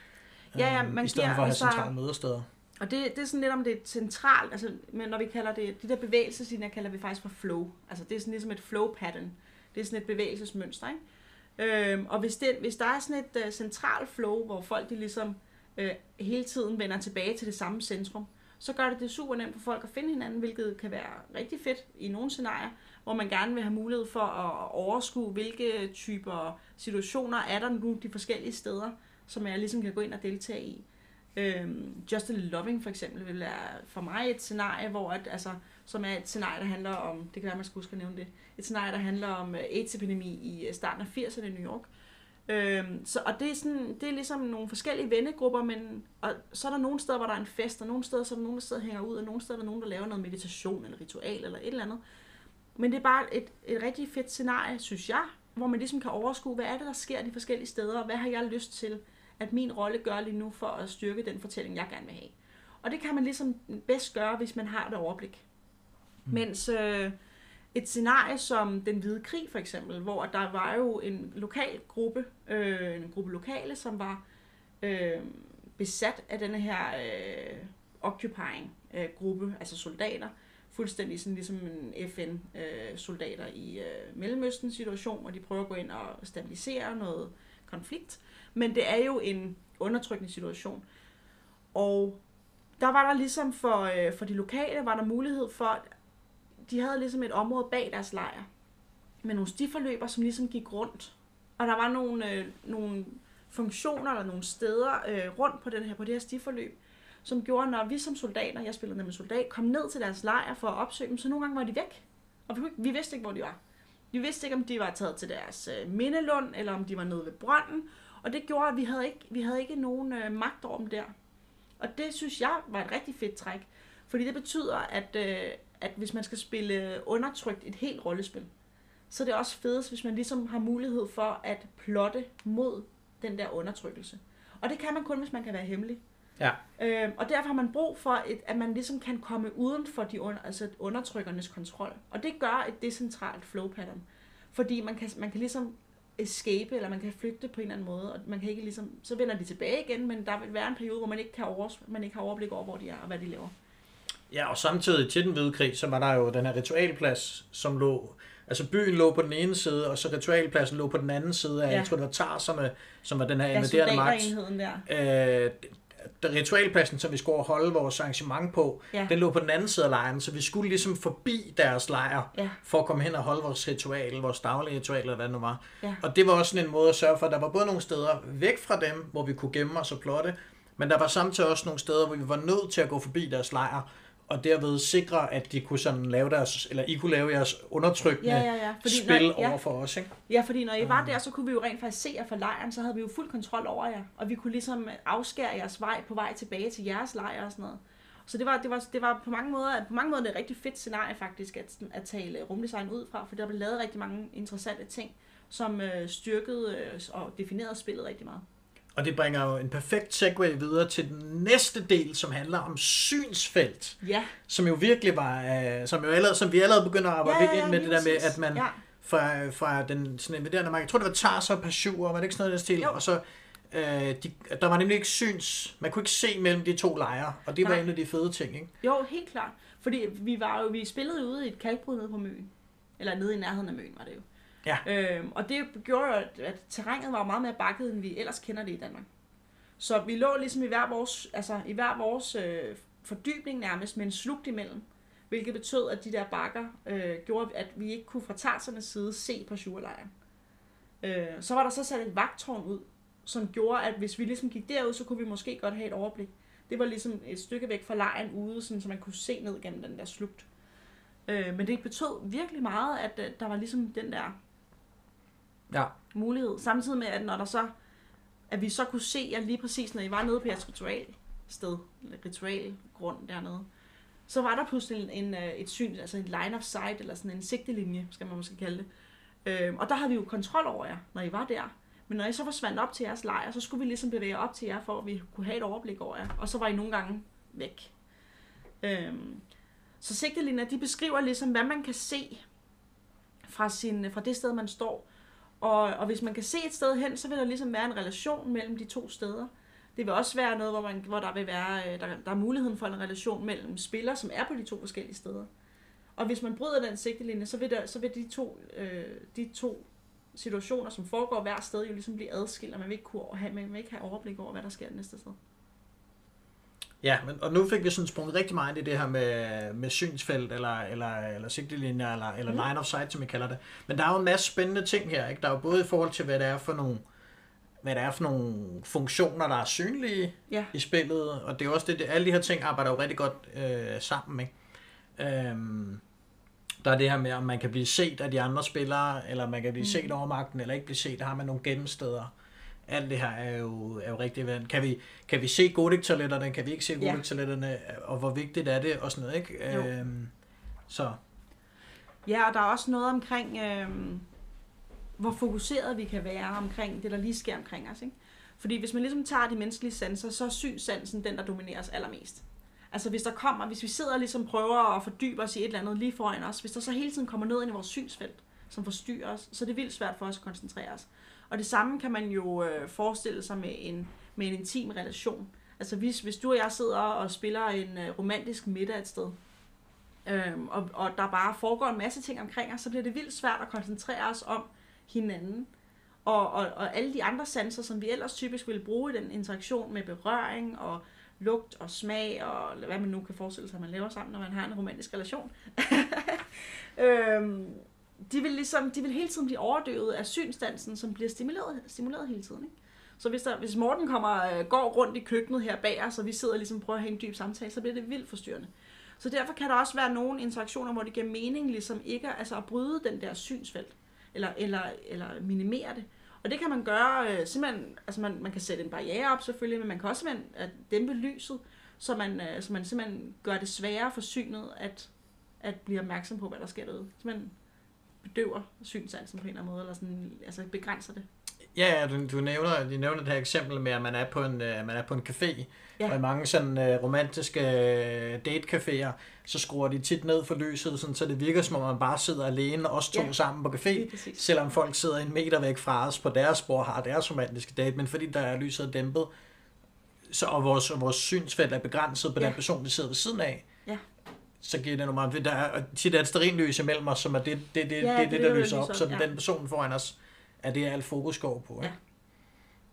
Ja, ja, øh, man i stedet giver for at have altså- centrale mødesteder. Og det, det er sådan lidt om det er centralt, altså, men når vi kalder det, de der bevægelseslinjer kalder vi faktisk for flow. Altså det er sådan ligesom et flow pattern. Det er sådan et bevægelsesmønster, ikke? Øhm, og hvis, det, hvis der er sådan et uh, centralt flow, hvor folk de ligesom øh, hele tiden vender tilbage til det samme centrum, så gør det det super nemt for folk at finde hinanden, hvilket kan være rigtig fedt i nogle scenarier, hvor man gerne vil have mulighed for at overskue, hvilke typer situationer er der nu de forskellige steder, som jeg ligesom kan gå ind og deltage i. Øhm, Just a Loving for eksempel vil være for mig et scenarie, hvor at, altså, som er et scenarie, der handler om, det kan være, man skal huske at nævne det, et scenarie, der handler om øh, AIDS-epidemi i øh, starten af 80'erne i New York. Øhm, så, og det er, sådan, det er ligesom nogle forskellige vennegrupper, men og så er der nogle steder, hvor der er en fest, og nogle steder, så er der nogen, der sidder og hænger ud, og nogle steder er der nogen, der laver noget meditation eller ritual eller et eller andet. Men det er bare et, et rigtig fedt scenarie, synes jeg, hvor man ligesom kan overskue, hvad er det, der sker de forskellige steder, og hvad har jeg lyst til, at min rolle gør lige nu for at styrke den fortælling, jeg gerne vil have. Og det kan man ligesom bedst gøre, hvis man har et overblik. Mm. Mens øh, et scenarie som Den Hvide Krig for eksempel, hvor der var jo en lokal gruppe, øh, en gruppe lokale, som var øh, besat af denne her øh, occupying øh, gruppe, altså soldater, fuldstændig sådan ligesom en FN-soldater i øh, Mellemøsten situation, hvor de prøver at gå ind og stabilisere noget konflikt. Men det er jo en undertrykkende situation. Og der var der ligesom for, øh, for de lokale, var der mulighed for, de havde ligesom et område bag deres lejr, med nogle stiforløber, som ligesom gik rundt. Og der var nogle, øh, nogle funktioner eller nogle steder øh, rundt på, den her, på det her stiforløb, som gjorde, når vi som soldater, jeg spillede nemlig soldat, kom ned til deres lejr for at opsøge dem, så nogle gange var de væk. Og vi, vi vidste ikke, hvor de var. Vi vidste ikke, om de var taget til deres øh, mindelund, eller om de var nede ved brønden. Og det gjorde, at vi havde ikke, vi havde ikke nogen øh, magt over dem der. Og det synes jeg var et rigtig fedt træk. Fordi det betyder, at, øh, at hvis man skal spille undertrykt et helt rollespil, så er det også fedest, hvis man ligesom har mulighed for at plotte mod den der undertrykkelse. Og det kan man kun, hvis man kan være hemmelig. Ja. Øh, og derfor har man brug for, et, at man ligesom kan komme uden for de under, altså undertrykkernes kontrol. Og det gør et decentralt flow pattern. Fordi man kan, man kan ligesom escape, eller man kan flygte på en eller anden måde, og man kan ikke ligesom, så vender de tilbage igen, men der vil være en periode, hvor man ikke, kan over, man ikke har overblik over, hvor de er og hvad de laver. Ja, og samtidig til den hvide krig, så var der jo den her ritualplads, som lå Altså byen lå på den ene side, og så ritualpladsen lå på den anden side af, ja. jeg tror det var Tarserne, som var den her invaderende magt. der. Øh, ritualpladsen, som vi skulle holde vores arrangement på, ja. den lå på den anden side af lejren, så vi skulle ligesom forbi deres lejr, ja. for at komme hen og holde vores ritual, vores daglige ritual, eller hvad det nu var. Ja. Og det var også sådan en måde at sørge for, at der var både nogle steder væk fra dem, hvor vi kunne gemme os og plotte, men der var samtidig også nogle steder, hvor vi var nødt til at gå forbi deres lejr, og derved sikre, at de kunne sådan lave deres, eller I kunne lave jeres undertrykkende ja, ja, ja. Fordi spil når, ja. over for os, ikke? Ja, fordi når I var der, så kunne vi jo rent faktisk se jer fra lejren, så havde vi jo fuld kontrol over jer, og vi kunne ligesom afskære jeres vej på vej tilbage til jeres lejr og sådan noget. Så det var, det var, det var på mange måder, på mange måder et rigtig fedt scenarie faktisk, at, at tale rumdesign ud fra, for der blev lavet rigtig mange interessante ting, som øh, styrkede øh, og definerede spillet rigtig meget. Og det bringer jo en perfekt segue videre til den næste del, som handler om synsfelt. Ja. Som jo virkelig var, uh, som, jo allerede, som vi allerede begynder at arbejde ja, ja, ja, ind med det der med, at man ja. fra, fra den sådan invaderende marked, jeg tror det var Tars og Pashur, var det ikke sådan noget den stil? Jo. Og så, uh, de, der var nemlig ikke syns, man kunne ikke se mellem de to lejre, og det Nej. var en af de fede ting, ikke? Jo, helt klart. Fordi vi var jo, vi spillede ude i et kalkbrud nede på Møn. Eller nede i nærheden af Møn var det jo. Ja. Øhm, og det gjorde jo, at, at terrænet var meget mere bakket, end vi ellers kender det i Danmark. Så vi lå ligesom i hver vores, altså i hver vores øh, fordybning nærmest med en slugt imellem. Hvilket betød, at de der bakker øh, gjorde, at vi ikke kunne fra tarsernes side se på sjurlejren. Øh, så var der så sat et vagtårn ud, som gjorde, at hvis vi ligesom gik derud, så kunne vi måske godt have et overblik. Det var ligesom et stykke væk fra lejren ude, sådan, så man kunne se ned gennem den der slugt. Øh, men det betød virkelig meget, at øh, der var ligesom den der ja. mulighed. Samtidig med, at når der så, at vi så kunne se at lige præcis, når I var nede på jeres ritual sted, ritual grund dernede, så var der pludselig en, øh, et syn, altså en line of sight, eller sådan en sigtelinje, skal man måske kalde det. Øhm, og der havde vi jo kontrol over jer, når I var der. Men når I så forsvandt op til jeres lejr, så skulle vi ligesom bevæge op til jer, for at vi kunne have et overblik over jer. Og så var I nogle gange væk. Øhm, så sigtelinjer, de beskriver ligesom, hvad man kan se fra, sin, fra det sted, man står. Og, og hvis man kan se et sted hen, så vil der ligesom være en relation mellem de to steder. Det vil også være noget, hvor, man, hvor der vil være øh, der, der er muligheden for en relation mellem spillere, som er på de to forskellige steder. Og hvis man bryder den sigtelinje, så vil, der, så vil de, to, øh, de to situationer, som foregår hver sted, jo ligesom blive adskilt, og man vil ikke, kunne have, man vil ikke have overblik over, hvad der sker det næste sted. Ja, men, og nu fik vi sådan sprunget rigtig meget i det her med, med synsfelt, eller, eller, eller sigtelinjer, eller, eller mm. line of sight, som vi kalder det. Men der er jo en masse spændende ting her. Ikke? Der er jo både i forhold til, hvad det er for nogle, hvad det er for nogle funktioner, der er synlige ja. i spillet, og det er også det, det, alle de her ting arbejder jo rigtig godt øh, sammen. Ikke? Øhm, der er det her med, om man kan blive set af de andre spillere, eller man kan blive mm. set over magten, eller ikke blive set. Der har man nogle gennemsteder alt det her er jo, er jo rigtig vand. Kan vi, kan vi se Godik-toiletterne, kan vi ikke se Godik-toiletterne, ja. og hvor vigtigt er det, og sådan noget, ikke? Jo. Øhm, så. Ja, og der er også noget omkring, øhm, hvor fokuseret vi kan være omkring det, der lige sker omkring os, ikke? Fordi hvis man ligesom tager de menneskelige sanser, så er synssansen den, der dominerer os allermest. Altså hvis der kommer, hvis vi sidder og ligesom prøver at fordybe os i et eller andet lige foran os, hvis der så hele tiden kommer noget ind i vores synsfelt, som forstyrrer os, så er det vildt svært for os at koncentrere os. Og det samme kan man jo øh, forestille sig med en, med en intim relation. Altså hvis, hvis du og jeg sidder og spiller en øh, romantisk middag et sted, øhm, og, og der bare foregår en masse ting omkring os, så bliver det vildt svært at koncentrere os om hinanden. Og, og, og alle de andre sanser, som vi ellers typisk ville bruge i den interaktion med berøring og lugt og smag og hvad man nu kan forestille sig, at man laver sammen, når man har en romantisk relation. øhm, de vil ligesom, de vil hele tiden blive overdøvet af synstansen, som bliver stimuleret, stimuleret hele tiden. Ikke? Så hvis, der, hvis Morten kommer, øh, går rundt i køkkenet her bag os, og vi sidder ligesom og ligesom prøver at have en dyb samtale, så bliver det vildt forstyrrende. Så derfor kan der også være nogle interaktioner, hvor det giver mening ligesom ikke altså at bryde den der synsfelt, eller, eller, eller minimere det. Og det kan man gøre øh, simpelthen, altså man, man kan sætte en barriere op selvfølgelig, men man kan også simpelthen dæmpe lyset, så man, øh, så man simpelthen gør det sværere for synet at, at blive opmærksom på, hvad der sker derude. Simpelthen bedøver synsansen på en eller anden måde, eller sådan, altså begrænser det. Ja, du, du nævner, de nævner det her eksempel med, at man er på en, uh, man er på en café, ja. og i mange sådan uh, romantiske uh, datecaféer, så skruer de tit ned for lyset, sådan, så det virker som om man bare sidder alene, os to ja. sammen på café, selvom folk sidder en meter væk fra os på deres bord har deres romantiske date, men fordi der er lyset dæmpet, så, og vores, vores synsfelt er begrænset på ja. den person, vi sidder ved siden af. Så giver det nogle meget... Der er tit er et sterinlys imellem os, som er det, det, det, ja, det, det, det, der lyser op, så ja. den person foran os er det, alt fokus går på. Ikke? Ja.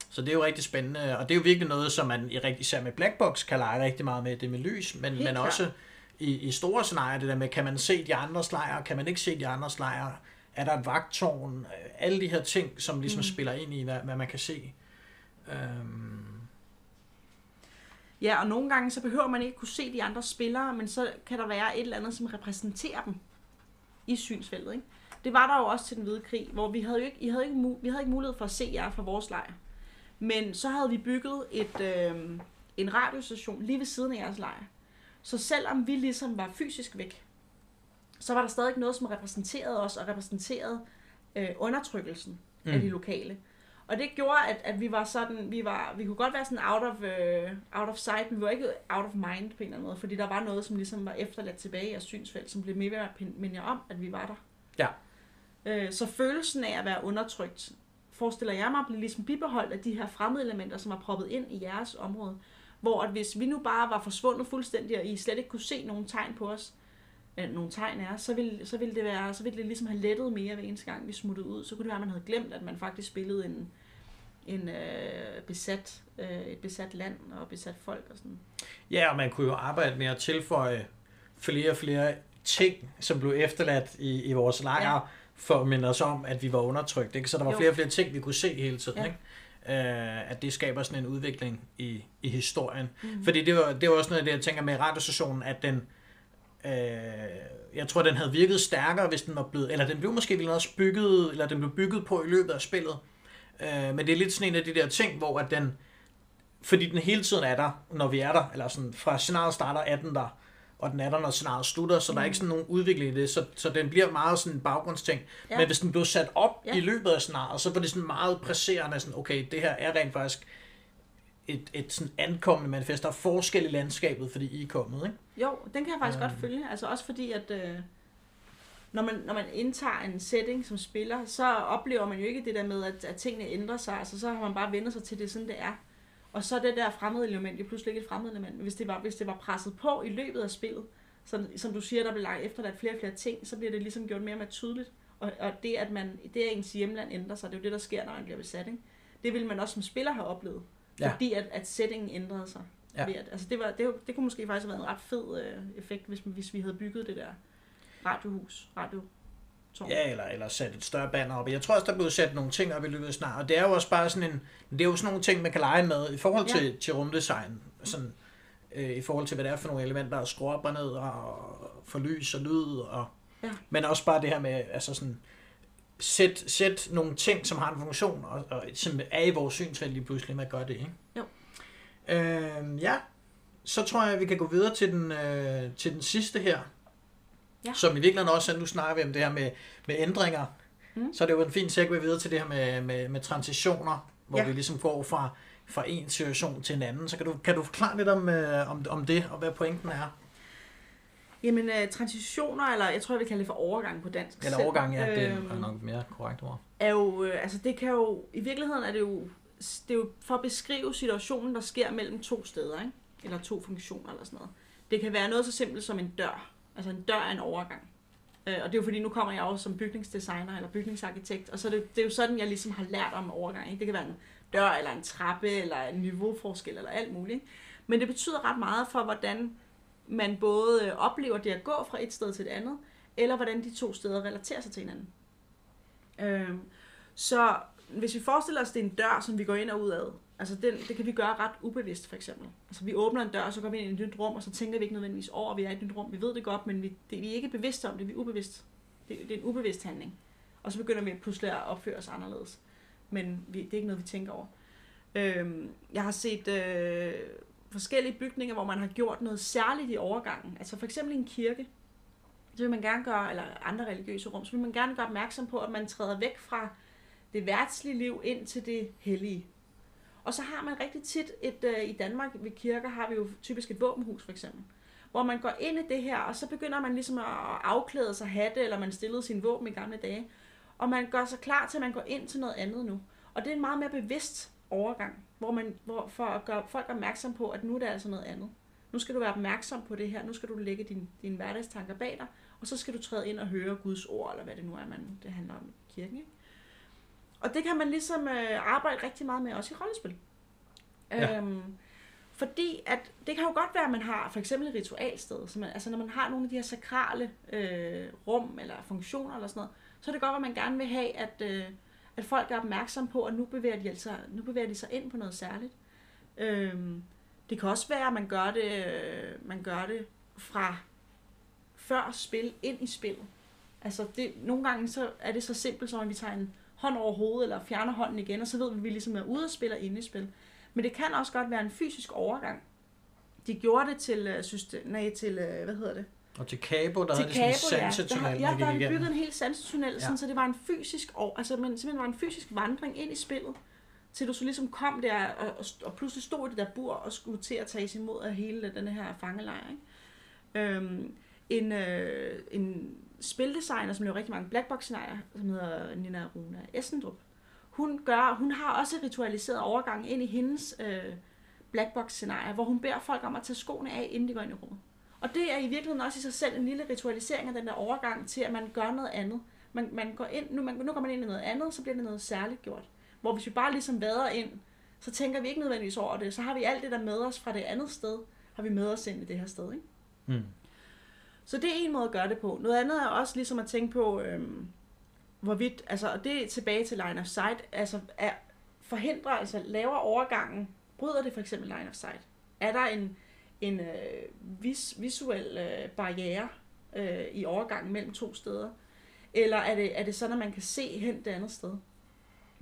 Så det er jo rigtig spændende, og det er jo virkelig noget, som man i rigtig, især med Blackbox kan lege rigtig meget med, det med lys, men, men også i, i store scenarier, det der med, kan man se de andre lejre, kan man ikke se de andre lejre, er der et vagtårn, alle de her ting, som ligesom mm. spiller ind i, hvad, hvad man kan se. Øhm. Ja, og nogle gange så behøver man ikke kunne se de andre spillere, men så kan der være et eller andet, som repræsenterer dem i synsfeltet. Ikke? Det var der jo også til den hvide krig, hvor vi havde jo ikke, I havde ikke, vi havde ikke mulighed for at se jer fra vores lejr. Men så havde vi bygget et, øh, en radiostation lige ved siden af jeres lejr. Så selvom vi ligesom var fysisk væk, så var der stadig noget, som repræsenterede os og repræsenterede øh, undertrykkelsen mm. af de lokale. Og det gjorde, at, at vi var sådan, vi, var, vi kunne godt være sådan out of, uh, out of sight, men vi var ikke out of mind på en eller anden måde, fordi der var noget, som ligesom var efterladt tilbage i jeres synsfelt, som blev mere at minde om, at vi var der. Ja. Øh, så følelsen af at være undertrykt, forestiller jeg mig, bliver ligesom bibeholdt af de her fremmede elementer, som er proppet ind i jeres område. Hvor at hvis vi nu bare var forsvundet fuldstændig, og I slet ikke kunne se nogen tegn på os, øh, nogle tegn er, så ville, så ville det være, så ville det ligesom have lettet mere hver eneste gang, vi smuttede ud. Så kunne det være, at man havde glemt, at man faktisk spillede en, en øh, besat, øh, et besat land og besat folk og sådan. Ja, og man kunne jo arbejde med at tilføje flere og flere ting, som blev efterladt i, i vores lejr, ja for at minde os om, at vi var undertrykt. Ikke? Så der var jo. flere og flere ting, vi kunne se hele tiden. Ja. Ikke? Uh, at det skaber sådan en udvikling i, i historien. Mm. Fordi det var, det var også noget af det, jeg tænker med radiostationen, at den, uh, jeg tror, den havde virket stærkere, hvis den var blevet, eller den blev måske også bygget, eller den blev bygget på i løbet af spillet. Uh, men det er lidt sådan en af de der ting, hvor at den, fordi den hele tiden er der, når vi er der, eller sådan fra scenariet starter, er den der og den er der, når scenariet slutter, så mm. der er ikke sådan nogen udvikling i det, så, så den bliver meget sådan en baggrundsting. Ja. Men hvis den blev sat op ja. i løbet af scenariet, så var det sådan meget presserende, sådan, okay, det her er rent faktisk et, et sådan ankommende manifest. Der er forskel i landskabet, fordi I er kommet, ikke? Jo, den kan jeg faktisk um. godt følge. Altså også fordi, at øh, når, man, når man indtager en setting som spiller, så oplever man jo ikke det der med, at, at tingene ændrer sig. Altså så har man bare vendt sig til det, sådan det er. Og så det der fremmede element, jo pludselig ikke et fremmede element. Hvis det, var, hvis det var presset på i løbet af spillet, så, som du siger, der bliver lagt efter, der flere og flere ting, så bliver det ligesom gjort mere og mere tydeligt. Og, og det, at man, det, at ens hjemland ændrer sig, det er jo det, der sker, når man bliver besat. Ikke? Det vil man også som spiller have oplevet. Ja. Fordi at, at settingen ændrede sig. Ja. Ved at, altså det, var, det, det kunne måske faktisk have været en ret fed øh, effekt, hvis, hvis vi havde bygget det der radiohus, radio Tårn. Ja, eller, eller sat et større banner op. Jeg tror også, der blev sat nogle ting op i løbet af snart. Og det er jo også bare sådan en... Det er jo sådan nogle ting, man kan lege med i forhold til, ja. til rumdesign. Sådan, øh, I forhold til, hvad det er for nogle elementer, der skruer op og ned, og for lys og lyd. Og, ja. Men også bare det her med, altså sådan... Sæt, sæt nogle ting, som har en funktion, og, og som er i vores synsfelt lige pludselig, med at gøre det, ikke? Jo. Øh, ja, så tror jeg, at vi kan gå videre til den, øh, til den sidste her, ja. som i virkeligheden også, nu snakker vi om det her med, med ændringer, mm. så er det jo en fin segue videre til det her med, med, med transitioner, hvor ja. vi ligesom går fra, fra en situation til en anden. Så kan du, kan du forklare lidt om, øh, om, om det, og hvad pointen er? Jamen, uh, transitioner, eller jeg tror, jeg vil kalde det for overgang på dansk. Eller overgang, ja, det er øhm, nok mere korrekt ord. Er jo, øh, altså det kan jo, i virkeligheden er det jo, det er jo for at beskrive situationen, der sker mellem to steder, ikke? eller to funktioner eller sådan noget. Det kan være noget så simpelt som en dør, Altså en dør er en overgang. Øh, og det er jo fordi, nu kommer jeg også som bygningsdesigner eller bygningsarkitekt, og så er det, det er jo sådan, jeg ligesom har lært om overgang. Ikke? Det kan være en dør, eller en trappe, eller en niveauforskel, eller alt muligt. Men det betyder ret meget for, hvordan man både øh, oplever det at gå fra et sted til et andet, eller hvordan de to steder relaterer sig til hinanden. Øhm, så hvis vi forestiller os, det er en dør, som vi går ind og ud af, altså den, det kan vi gøre ret ubevidst for eksempel. Altså vi åbner en dør, og så går vi ind i et nyt rum, og så tænker vi ikke nødvendigvis over, at vi er i et nyt rum. Vi ved det godt, men vi, det, vi er ikke bevidste om det, vi er ubevidst. Det, det er en ubevidst handling. Og så begynder vi pludselig at opføre os anderledes. Men vi, det er ikke noget, vi tænker over. Øhm, jeg har set øh, forskellige bygninger, hvor man har gjort noget særligt i overgangen. Altså for eksempel en kirke. Så vil man gerne gøre, eller andre religiøse rum, så vil man gerne gøre opmærksom på, at man træder væk fra det værtslige liv ind til det hellige. Og så har man rigtig tit et, øh, i Danmark ved kirker har vi jo typisk et våbenhus for eksempel, hvor man går ind i det her, og så begynder man ligesom at afklæde sig hatte, eller man stillede sin våben i gamle dage, og man gør sig klar til, at man går ind til noget andet nu. Og det er en meget mere bevidst overgang, hvor man, hvor, for at gøre folk opmærksom på, at nu er det altså noget andet. Nu skal du være opmærksom på det her, nu skal du lægge dine din hverdagstanker bag dig, og så skal du træde ind og høre Guds ord, eller hvad det nu er, man, det handler om i kirken. Ikke? Og det kan man ligesom øh, arbejde rigtig meget med, også i rollespil. Ja. Øhm, fordi at det kan jo godt være, at man har for eksempel et ritualsted, så man, altså når man har nogle af de her sakrale øh, rum eller funktioner eller sådan noget, så er det godt, at man gerne vil have, at, øh, at folk er opmærksom på, at nu bevæger de, altså, nu bevæger de sig ind på noget særligt. Øhm, det kan også være, at man gør det, øh, man gør det fra før spil ind i spillet. Altså det, nogle gange så er det så simpelt, som at vi tager en hånd over hovedet, eller fjerner hånden igen, og så ved vi, at vi ligesom er ude og spiller inde i spil. Men det kan også godt være en fysisk overgang. De gjorde det til, øh, system, nej, til øh, hvad hedder det? Og til Cabo, der til havde de sådan en sansetunnel, ja. Der, ja, der har de bygget en hel sansetunnel, ja. sådan, så det var en fysisk, altså, men, simpelthen var en fysisk vandring ind i spillet, til du så ligesom kom der, og, og pludselig stod i det der bur, og skulle til at tage imod af hele den her fangelejr. Ikke? Øhm, en, øh, en spildesigner, som laver rigtig mange blackbox-scenarier, som hedder Nina Runa Essendrup, hun, gør, hun har også ritualiseret overgang ind i hendes øh, blackbox-scenarie, hvor hun beder folk om at tage skoene af, inden de går ind i rummet. Og det er i virkeligheden også i sig selv en lille ritualisering af den der overgang til, at man gør noget andet. Man, man går ind, nu, man, nu går man ind i noget andet, så bliver det noget særligt gjort. Hvor hvis vi bare ligesom vader ind, så tænker vi ikke nødvendigvis over det. Så har vi alt det der med os fra det andet sted, har vi med os ind i det her sted. Ikke? Mm. Så det er en måde at gøre det på. Noget andet er også ligesom at tænke på, øhm, hvorvidt, altså, og det er tilbage til line of sight, altså er, forhindrer, altså laver overgangen, bryder det for eksempel line of sight? Er der en, en øh, vis, visuel øh, barriere øh, i overgangen mellem to steder? Eller er det, er det sådan, at man kan se hen det andet sted?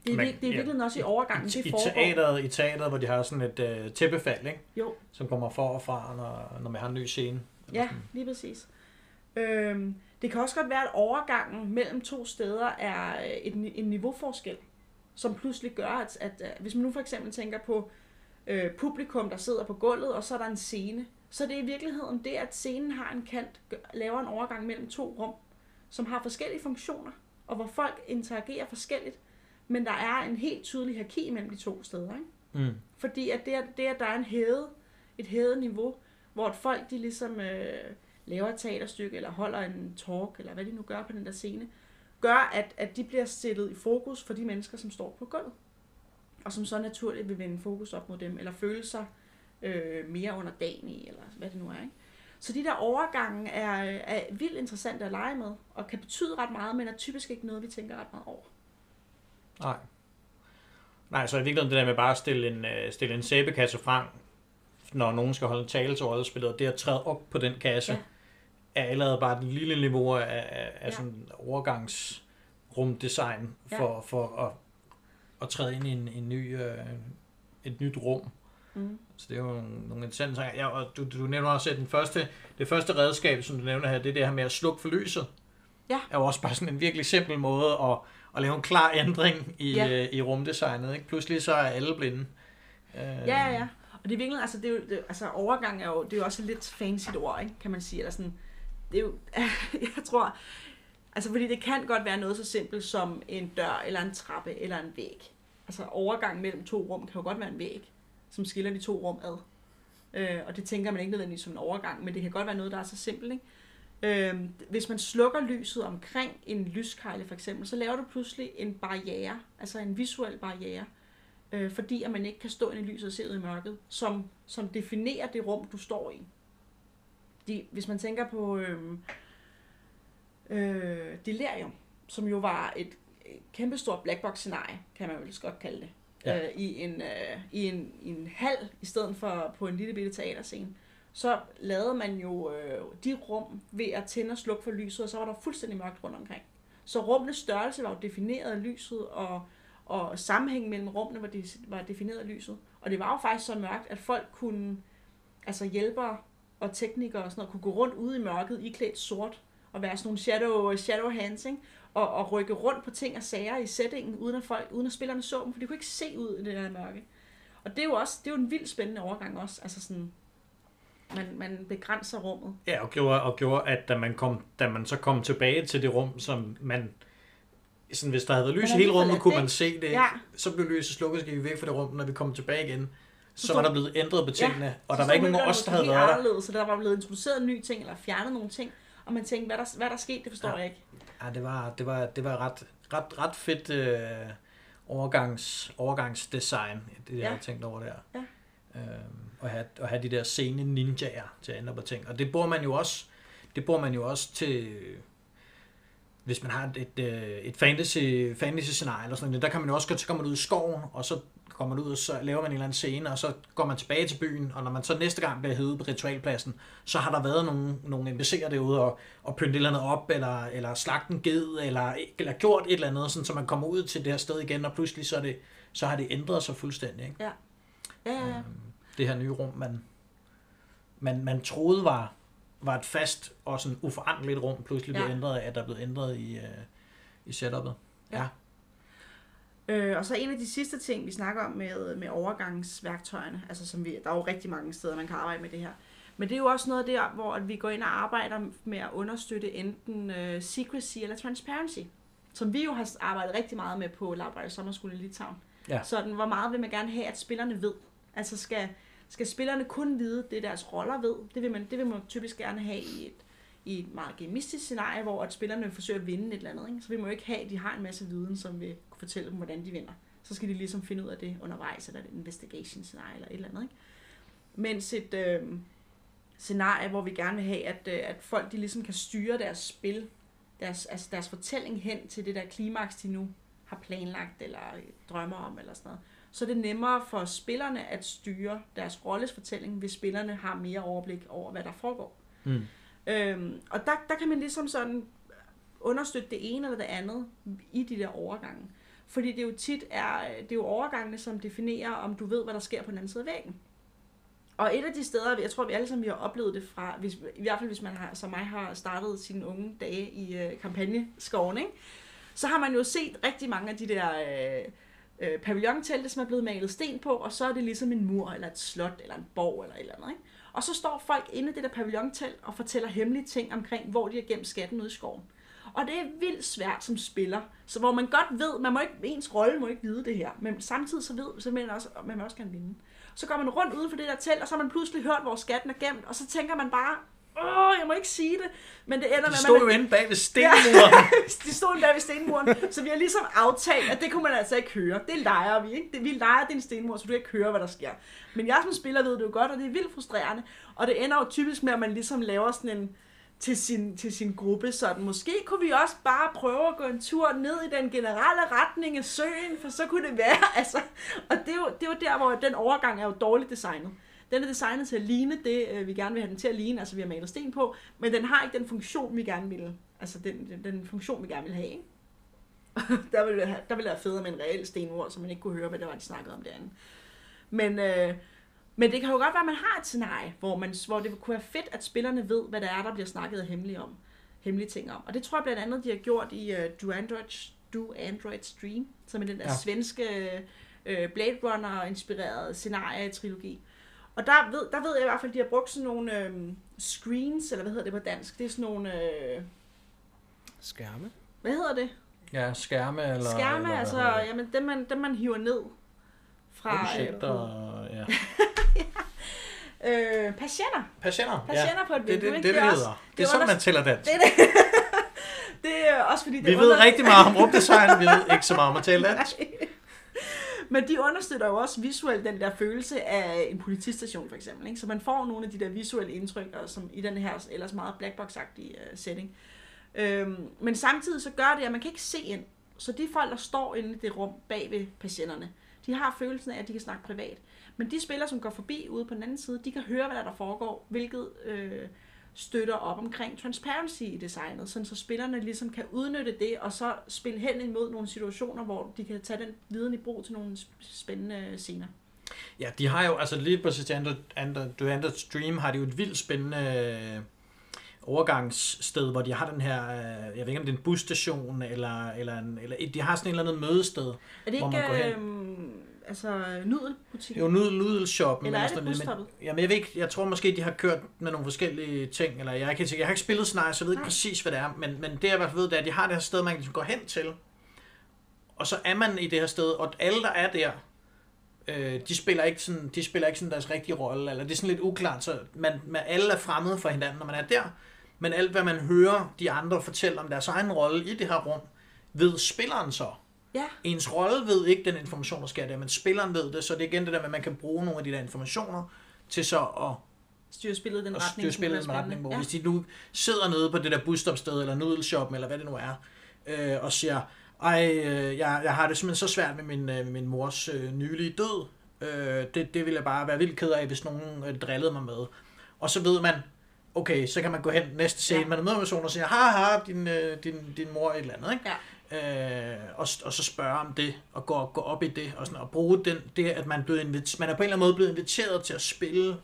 Det er, Man, det er virkelig ja, også i overgangen, i, det foregår. I teateret, I teateret, hvor de har sådan et øh, tæppefald, ikke? Jo. som kommer for og fra, når, når man har en ny scene. Ja, lige præcis. Øhm, det kan også godt være, at overgangen mellem to steder er øh, et, en niveauforskel, som pludselig gør, at, at, at hvis man nu for eksempel tænker på øh, publikum, der sidder på gulvet, og så er der en scene, så er det i virkeligheden det, at scenen har en kant, laver en overgang mellem to rum, som har forskellige funktioner, og hvor folk interagerer forskelligt, men der er en helt tydelig hierarki mellem de to steder. Ikke? Mm. Fordi at det, det, at der er en hævet, et hævet niveau, hvor folk de ligesom øh, laver et teaterstykke, eller holder en talk, eller hvad de nu gør på den der scene, gør, at, at de bliver stillet i fokus for de mennesker, som står på gulvet. Og som så naturligt vil vende fokus op mod dem, eller føle sig øh, mere under dagen i, eller hvad det nu er. Ikke? Så de der overgange er, er vildt interessante at lege med, og kan betyde ret meget, men er typisk ikke noget, vi tænker ret meget over. Nej. Nej, så i virkeligheden det der med bare at stille en, uh, stille en sæbekasse frem, når nogen skal holde en tale til rollespillet, det at træde op på den kasse, ja er allerede bare et lille niveau af, af, af ja. sådan overgangsrumdesign for, ja. for at, at træde ind i en, en ny, øh, et nyt rum. Mm. Så det er jo nogle interessante ting. Ja, og du, du nævner også, at den første, det første redskab, som du nævner her, det er det her med at slukke for lyset. Ja. er jo også bare sådan en virkelig simpel måde at, at lave en klar ændring i, ja. øh, i rumdesignet. Ikke? Pludselig så er alle blinde. Øh, ja, ja. Og det er virkelig, altså, det er jo, det, altså overgang er jo, det er jo også et lidt fancy ord, ikke? kan man sige. Eller sådan, det er jo, jeg tror, altså fordi det kan godt være noget så simpelt som en dør, eller en trappe, eller en væg. Altså overgang mellem to rum kan jo godt være en væg, som skiller de to rum ad. Øh, og det tænker man ikke nødvendigvis som en overgang, men det kan godt være noget, der er så simpelt. Ikke? Øh, hvis man slukker lyset omkring en lyskejle for eksempel, så laver du pludselig en barriere, altså en visuel barriere, øh, fordi at man ikke kan stå ind i lyset og se ud i mørket, som, som definerer det rum, du står i. De, hvis man tænker på øh, øh, Delirium, som jo var et, et kæmpestort blackbox-scenarie, kan man vel godt kalde det, Ja. øh, i, en, øh, i, en, i en hal, i stedet for på en lille bitte teaterscene, så lavede man jo øh, de rum ved at tænde og slukke for lyset, og så var der fuldstændig mørkt rundt omkring. Så rummenes størrelse var jo defineret af lyset, og, og sammenhængen mellem rummene var, de, var defineret af lyset. Og det var jo faktisk så mørkt, at folk kunne, altså hjælpere og teknikere og sådan noget, kunne gå rundt ude i mørket, iklædt sort, og være sådan nogle shadow, shadow hands, ikke? Og, og rykke rundt på ting og sager i settingen, uden at, folk, uden at spillerne så dem, for de kunne ikke se ud i det der mørke. Og det er jo også det er jo en vildt spændende overgang også. Altså sådan, man, man begrænser rummet. Ja, og gjorde, og gjorde at da man, kom, da man så kom tilbage til det rum, som man... Sådan, hvis der havde været lys i hele rummet, kunne det. man se det. Ja. Så blev lyset slukket, så gik vi væk fra det rum, når vi kom tilbage igen. Så stod- var der blevet ændret på tingene, og Så der var ikke nogen af os, der havde været der. Så der var blevet introduceret en ny ting, eller fjernet nogle ting, og man tænkte, hvad der, hvad der er sket, det forstår Ja. jeg ikke. Ja, det var, det var, det var ret, ret, ret fedt øh, overgangs, overgangsdesign, det jeg Ja. har tænkt over der. Ja. Øhm, at, have, at have de der sene ninjaer til at ændre på ting. Og det bruger man jo også, det bruger man jo også til, hvis man har et, et, øh, et fantasy, fantasy scenarie eller sådan noget, der kan man jo også gå, så kommer ud i skoven, og så kommer man ud, og så laver man en eller anden scene, og så går man tilbage til byen, og når man så næste gang bliver hævet på ritualpladsen, så har der været nogle, nogle NPC'er derude og, og pynte et eller andet op, eller, eller slagt en ged, eller, eller gjort et eller andet, sådan, så man kommer ud til det her sted igen, og pludselig så, er det, så har det ændret sig fuldstændig. Ikke? Ja, ja, ja. Øhm, det her nye rum, man, man, man troede var, var et fast og sådan uforanderligt rum, pludselig blev Ja. ændret af, at der er blevet ændret i, øh, i setupet. Ja. Ja. Øh, og så en af de sidste ting, vi snakker om med, med overgangsværktøjerne, altså som vi, der er jo rigtig mange steder, man kan arbejde med det her. Men det er jo også noget der, hvor at vi går ind og arbejder med at understøtte enten uh, secrecy eller transparency, som vi jo har arbejdet rigtig meget med på Laboratoriet Summer School i Litauen. Ja. Sådan, hvor meget vil man gerne have, at spillerne ved? Altså skal, skal spillerne kun vide det, deres roller ved? Det vil man, det vil man typisk gerne have i et, i et meget gamistisk scenarie, hvor at spillerne forsøger at vinde et eller andet. Ikke? Så vi må ikke have, at de har en masse viden, som vil kunne fortælle dem, hvordan de vinder. Så skal de ligesom finde ud af det undervejs, eller et investigation scenarie, eller et eller andet. Ikke? Mens et øh, scenarie, hvor vi gerne vil have, at, øh, at folk de ligesom kan styre deres spil, deres, altså deres fortælling hen til det der klimaks, de nu har planlagt, eller drømmer om, eller sådan noget, så er det nemmere for spillerne at styre deres rolles fortælling, hvis spillerne har mere overblik over, hvad der foregår. Mm. Øhm, og der, der kan man ligesom sådan understøtte det ene eller det andet i de der overgange. Fordi det jo tit er, det er jo overgangene, som definerer, om du ved, hvad der sker på den anden side af væggen. Og et af de steder, jeg tror, vi alle sammen vi har oplevet det fra, hvis, i hvert fald hvis man har, som mig har startet sine unge dage i øh, kampagneskoven, ikke? så har man jo set rigtig mange af de der øh, øh, pavillontelte, som er blevet malet sten på, og så er det ligesom en mur, eller et slot, eller en borg, eller et eller andet. Ikke? Og så står folk inde i det der pavillontelt og fortæller hemmelige ting omkring, hvor de har gemt skatten ude i skoven. Og det er vildt svært som spiller, så hvor man godt ved, man må ikke, ens rolle må ikke vide det her, men samtidig så ved så man også, man vil også gerne vinde. Så går man rundt uden for det der telt, og så har man pludselig hørt, hvor skatten er gemt, og så tænker man bare, åh, jeg må ikke sige det, men det ender med, De at stod man... jo inde bag ved stenmuren. de stod inde bag ved stenmuren, så vi har ligesom aftalt, at det kunne man altså ikke høre. Det leger vi, ikke? Det, vi leger din stenmur, så du kan ikke høre, hvad der sker. Men jeg som spiller ved det jo godt, og det er vildt frustrerende. Og det ender jo typisk med, at man ligesom laver sådan en til sin, til sin gruppe, sådan måske kunne vi også bare prøve at gå en tur ned i den generelle retning af søen, for så kunne det være, altså, og det er jo, det er jo der, hvor den overgang er jo dårligt designet. Den er designet til at ligne det, øh, vi gerne vil have den til at ligne, altså vi har malet sten på, men den har ikke den funktion, vi gerne vil, altså den, den, den funktion, vi gerne vil have, ikke? der ville det have, der ville være federe med en reel stenmur, så man ikke kunne høre, hvad det var, de snakkede om derinde. Men, øh, men det kan jo godt være, at man har et scenarie, hvor, man, hvor det kunne være fedt, at spillerne ved, hvad det er, der bliver snakket hemmeligt om. Hemmelige ting om. Og det tror jeg blandt andet, de har gjort i uh, Do, Android, Do Android Stream, som er den der Ja. svenske uh, Blade Runner-inspirerede scenarie-trilogi. Og der ved, der ved jeg i hvert fald, at de har brugt sådan nogle øhm, screens, eller hvad hedder det på dansk? Det er sådan nogle, øh, Skærme. hvad hedder det? Ja, skærme eller... Skærme, eller, altså, det? jamen, dem man, dem man hiver ned fra... øh, Projekter, ja. Øh, patienter. Patienter. Patienter på et det, det, vindue, det, det, det, Det er det også-. Det det er sådan, man tæller dansk. Det er det. det er også fordi, det Vi ved under- rigtig meget om rumdesign, vi ved ikke så meget om at tale dansk. Men de understøtter jo også visuelt den der følelse af en politistation for eksempel. Ikke? Så man får nogle af de der visuelle indtryk, og som i den her ellers meget blackbox-agtige uh, setting. Øhm, men samtidig så gør det, at man kan ikke se ind. Så de folk, der står inde i det rum bag ved patienterne, de har følelsen af, at de kan snakke privat. Men de spillere, som går forbi ude på den anden side, de kan høre, hvad der, der foregår, hvilket øh, støtter op omkring transparency i designet, sådan så spillerne ligesom kan udnytte det, og så spille hen imod nogle situationer, hvor de kan tage den viden i brug til nogle spændende øh, scener. Ja, de har jo, altså lige præcis til Under, Under, Do Under Stream, har de jo et vildt spændende øh, overgangssted, hvor de har den her, øh, jeg ved ikke om det er en busstation, eller, eller, en, eller de har sådan et eller andet mødested. Er det Hvor man går ikke hen. øhm, altså nudelbutik? Det er jo nudel, nudelshoppen. Eller er det sådan noget, busstoppet? Men, jamen jeg ved ikke, jeg tror måske, de har kørt med nogle forskellige ting, eller jeg, kan, jeg har ikke spillet Snice, så jeg ved ikke Nej. præcis, hvad det er, men, men det jeg i hvert fald ved, det er, at de har det her sted, man kan gå hen til, og så er man i det her sted, og alle, der er der, øh, de spiller ikke sådan, de spiller ikke sådan deres rigtige rolle, eller det er sådan lidt uklart, så man, man alle er fremmede for hinanden, når man er der, men alt, hvad man hører de andre fortælle om deres egen rolle i det her rum, ved spilleren så. Ja, Ens rolle ved ikke den information, der sker der, men spilleren ved det, så det er igen det der med, at man kan bruge nogle af de der informationer til så at, styre spillet i den retning. styre spillet i er en retning, hvor spændende. hvis de nu sidder nede på det der busstopsted, eller nudelshoppen, eller hvad det nu er, øh, og siger, ej, øh, jeg, jeg har det simpelthen så svært med min, øh, min mors øh, nylige død, øh, det, det vil jeg bare være vildt ked af, hvis nogen øh, drillede mig med. Og så ved man, okay, så kan man gå hen næste scene, Ja. man er med personen og siger, haha, din, øh, din, din mor et eller andet, ikke? Ja. Øh, og, og så spørge om det, og gå, gå op i det, og, sådan, og bruge den, det, at man, blevet invit- man er på en eller anden måde blevet inviteret til at spille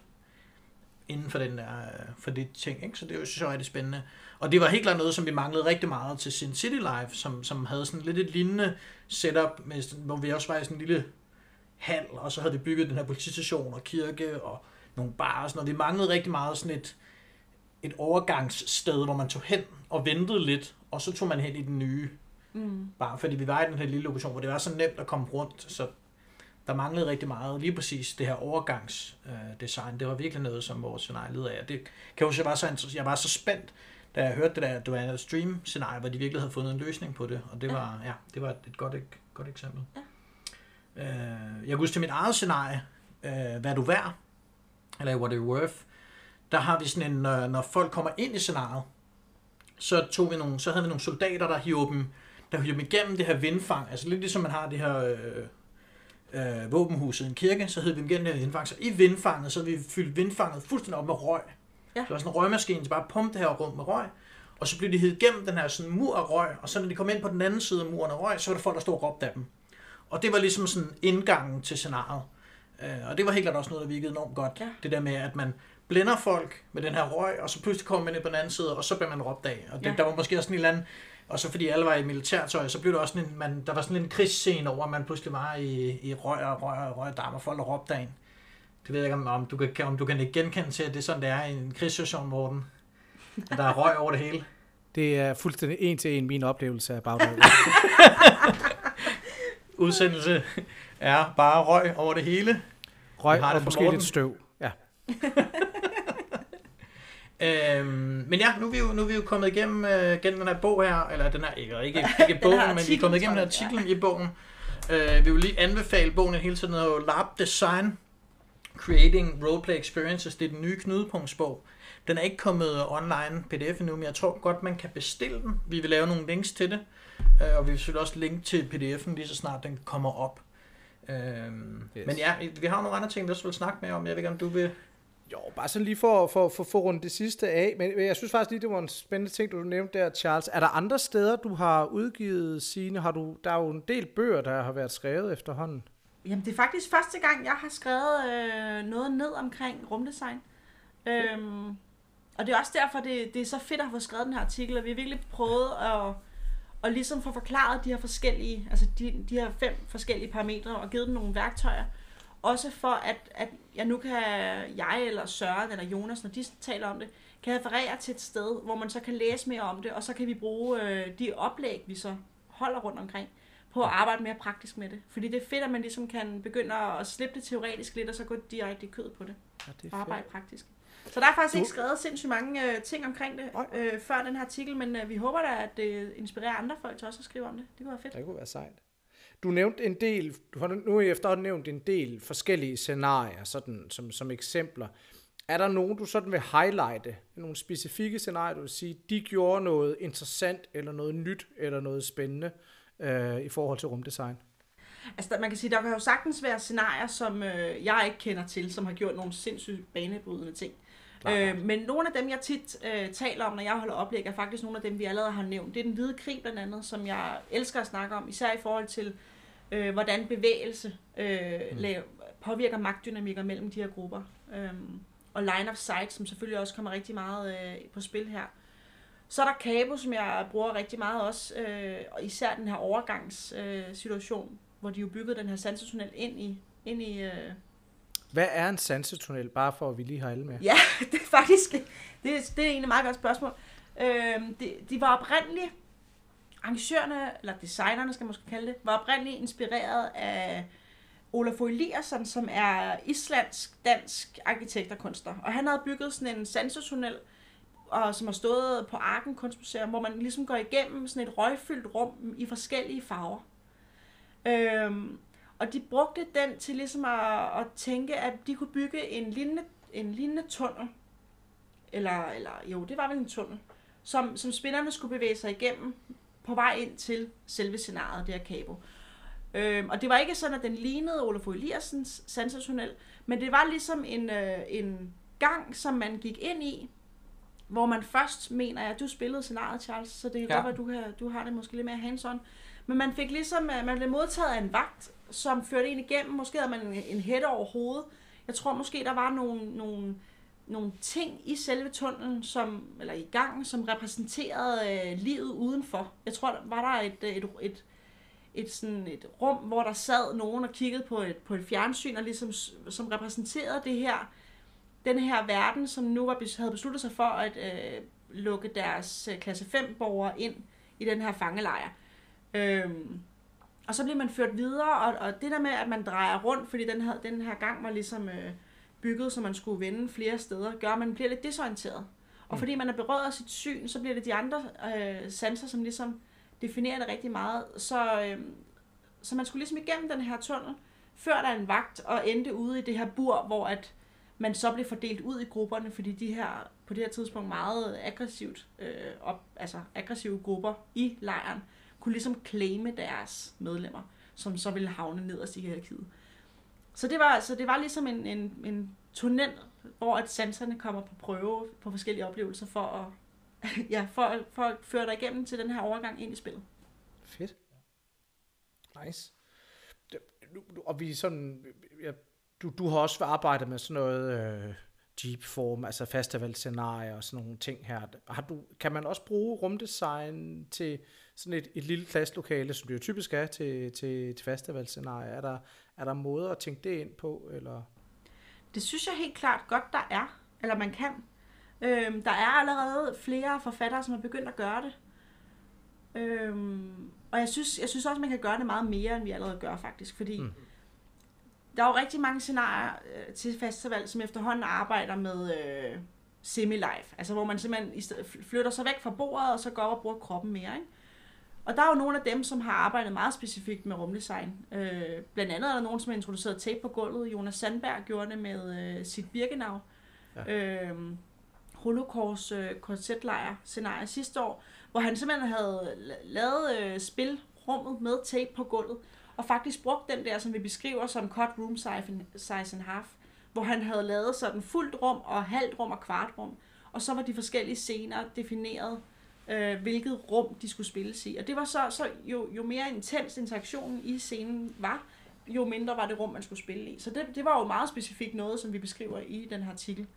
inden for, den der, øh, for det ting, ikke? så det er jo så rigtig spændende. Og det var helt klart noget, som vi manglede rigtig meget til Sin City Live, som, som havde sådan lidt et lignende setup, med, hvor vi også var i sådan en lille hal, og så havde vi bygget den her politistation og kirke og nogle barer og sådan noget. Vi manglede rigtig meget sådan et, et overgangssted, hvor man tog hen og ventede lidt, og så tog man hen i den nye Mm. Bare fordi vi var i den her lille lokation, hvor det var så nemt at komme rundt, så der manglede rigtig meget. Lige præcis det her overgangsdesign, design, det var virkelig noget, som vores scenarie led af. Det kan jeg huske, jeg var så, jeg var så spændt, da jeg hørte det der, det var en stream-scenarie, hvor de virkelig havde fundet en løsning på det, og det var, ja, det var et godt, et godt eksempel. Ja. Øh, jeg kan huske til mit eget scenarie, øh, hvad du værd, eller what are you worth, der har vi sådan en, når, når folk kommer ind i scenariet, så, tog vi nogle, så havde vi nogle soldater, der hiver dem, der hiver dem igennem det her vindfang. Altså lidt ligesom man har det her øh, øh, våbenhus i en kirke, så hed vi dem igennem det her vindfang. Så i vindfanget, så havde vi fyldt vindfanget fuldstændig op med røg. Ja. Det var sådan en røgmaskine, så bare pumpe det her rum med røg. Og så blev de hivet igennem den her sådan mur af røg, og så når de kom ind på den anden side af muren af røg, så var der folk, der stod og råbte af dem. Og det var ligesom sådan indgangen til scenariet. Øh, og det var helt klart også noget, der virkede enormt godt. Ja. Det der med, at man blænder folk med den her røg, og så pludselig kommer man ind på den anden side, og så bliver man råbt af. Og det, Ja. der var måske også sådan en eller anden, og så fordi alle var i militærtøj, så blev der også sådan en, man, der var sådan en krigsscene over, at man pludselig var i, i røg og røg og røg og dam, og folk der råbte af en. Det ved jeg ikke, om, om, du kan, om du kan ikke genkende til, at det er sådan, det er i en krigssituation, Morten. At der er røg over det hele. Det er fuldstændig en til en min oplevelse af bagdøren. Udsendelse er bare røg over det hele. Røg og måske Morten. lidt støv. Ja. Øhm, men ja, nu er vi jo, nu er vi jo kommet igennem, øh, gennem den her bog her, eller den her, ikke, ikke, ikke bogen, men vi er kommet igennem den artiklen i bogen. Øh, vi vil lige anbefale bogen hele tiden, hedder jo Lab Design, Creating Roleplay Experiences, det er den nye knudepunktsbog. Den er ikke kommet online pdf endnu, men jeg tror godt, man kan bestille den. Vi vil lave nogle links til det, øh, og vi vil selvfølgelig også linke til pdf'en lige så snart den kommer op. Øhm, Yes. Men ja, vi har nogle andre ting, vi også vil snakke med om. Jeg ved ikke, om du vil... Jo, bare sådan lige for, for, for, for rundt det sidste af. Men jeg synes faktisk lige, det var en spændende ting, du nævnte der, Charles. Er der andre steder, du har udgivet sine? Har du, der er jo en del bøger, der har været skrevet efterhånden. Jamen, det er faktisk første gang, jeg har skrevet øh, noget ned omkring rumdesign. Øhm, og det er også derfor, det, det er så fedt at få skrevet den her artikel, og vi har virkelig prøvet at, at ligesom få forklaret de her forskellige, altså de, de her fem forskellige parametre, og givet dem nogle værktøjer. Også for, at, at jeg nu kan, jeg eller Søren eller Jonas, når de taler om det, kan referere til et sted, hvor man så kan læse mere om det, og så kan vi bruge øh, de oplæg, vi så holder rundt omkring, på at arbejde mere praktisk med det. Fordi det er fedt, at man ligesom kan begynde at slippe det teoretisk lidt, og så gå direkte i kød på det. Ja, det og er arbejde fedt. praktisk. Så der er faktisk ikke skrevet sindssygt mange øh, ting omkring det øh, før den her artikel, men øh, vi håber da, at det inspirerer andre folk til også at skrive om det. Det kunne være fedt. Det kunne være sejt. Du nævnte en del, du har nu i efterhånden nævnt en del forskellige scenarier, sådan som, som eksempler. Er der nogen, du sådan vil highlighte? Nogle specifikke scenarier, du vil sige, de gjorde noget interessant, eller noget nyt, eller noget spændende øh, i forhold til rumdesign? Altså, man kan sige, der kan jo sagtens være scenarier, som øh, jeg ikke kender til, som har gjort nogle sindssygt banebrydende ting. Øh, Øh, men nogle af dem, jeg tit øh, taler om, når jeg holder oplæg, er faktisk nogle af dem, vi allerede har nævnt. Det er den hvide krig blandt andet, som jeg elsker at snakke om, især i forhold til, øh, hvordan bevægelse øh, mm. påvirker magtdynamikker mellem de her grupper. Øhm, og line of sight, som selvfølgelig også kommer rigtig meget øh, på spil her. Så er der Cabo, som jeg bruger rigtig meget også, øh, og især den her overgangssituation, øh, situation, hvor de jo byggede den her sansetunnel ind i, ind i øh, hvad er en sansetunnel, bare for at vi lige har alle med? Ja, det er faktisk det, er- det er egentlig et meget godt spørgsmål. Øhm, de, de var oprindeligt, arrangørerne, eller designerne skal man måske kalde det, var oprindeligt inspireret af Olafur Eliasson, som er islandsk-dansk arkitekt og kunstner. Og han havde bygget sådan en sansetunnel, og som har stået på Arken Kunstmuseum, hvor man ligesom går igennem sådan et røgfyldt rum i forskellige farver. Øhm, og de brugte den til ligesom at, at tænke, at de kunne bygge en lignende, en lignende tunnel, eller, eller jo, det var vel en tunnel, som, som spinderne skulle bevæge sig igennem på vej ind til selve scenariet, det her Cabo. Øhm, og det var ikke sådan, at den lignede Olafur Eliassens sansetunnel, men det var ligesom en, øh, en gang, som man gik ind i, hvor man først mener, at du spillede scenariet, Charles, så det kan Ja. godt være, du, kan, du har det måske lidt mere hands-on. Men man fik ligesom, øh, man blev modtaget af en vagt, som førte en igennem. Måske havde man en, en hætte over hovedet. Jeg tror måske, der var nogle, nogle, nogle ting i selve tunnelen, som, eller i gangen, som repræsenterede øh, livet udenfor. Jeg tror, der var der et, øh, et, et, et, sådan et rum, hvor der sad nogen og kiggede på et, på et fjernsyn, og ligesom, som repræsenterede det her, den her verden, som nu var, havde besluttet sig for at øh, lukke deres øh, klasse 5-borgere ind i den her fangelejr. Øhm, og så bliver man ført videre, og, og det der med, at man drejer rundt, fordi den her, den her gang var ligesom øh, bygget, så man skulle vende flere steder, gør, at man bliver lidt desorienteret. Og fordi man er berørt af sit syn, så bliver det de andre øh, sanser, som ligesom definerer det rigtig meget. Så, øh, så man skulle ligesom igennem den her tunnel, før der er en vagt, og endte ude i det her bur, hvor at man så blev fordelt ud i grupperne, fordi de her på det her tidspunkt meget aggressivt, øh, op, altså aggressive grupper i lejren, kunne ligesom claime deres medlemmer, som så ville havne nederst i hierarkiet. Så det var, så det var ligesom en, en, en tunnel, hvor at sanserne kommer på prøve på forskellige oplevelser for at, ja, for, at- for at føre dig igennem til den her overgang ind i spillet. Fedt. Nice. Og vi sådan, ja, du, du har også arbejdet med sådan noget øh, deep form, altså festivalscenarier og sådan nogle ting her. Har du, kan man også bruge rumdesign til sådan et, et lille klasselokale, som det jo typisk er til, til, til festivalscenarier? Er der, er der måder at tænke det ind på? Eller? Det synes jeg helt klart godt, der er, eller man kan. Øhm, der er allerede flere forfattere, som har begyndt at gøre det. Øhm, og jeg synes, jeg synes også, man kan gøre det meget mere, end vi allerede gør faktisk, fordi Mm. der er jo rigtig mange scenarier øh, til festival, som efterhånden arbejder med øh, semi-life, altså hvor man simpelthen flytter sig væk fra bordet, og så går op og bruger kroppen mere, ikke? Og der er jo nogle af dem, som har arbejdet meget specifikt med rumdesign. Øh, blandt andet er der nogen, som har introduceret tape på gulvet. Jonas Sandberg gjorde det med øh, sit Birkenau. Ja. Øh, Holocaust øh, korsetlejr scenarie sidste år, hvor han simpelthen havde la- lavet øh, spilrummet med tape på gulvet, og faktisk brugt den der, som vi beskriver som cut room size size and half, hvor han havde lavet sådan fuldt rum og halvt rum og kvart rum, og så var de forskellige scener defineret, øh, hvilket rum de skulle spilles i. Og det var så, så jo, jo mere intens interaktionen i scenen var, jo mindre var det rum, man skulle spille i. Så det, det var jo meget specifikt noget, som vi beskriver i den her artikel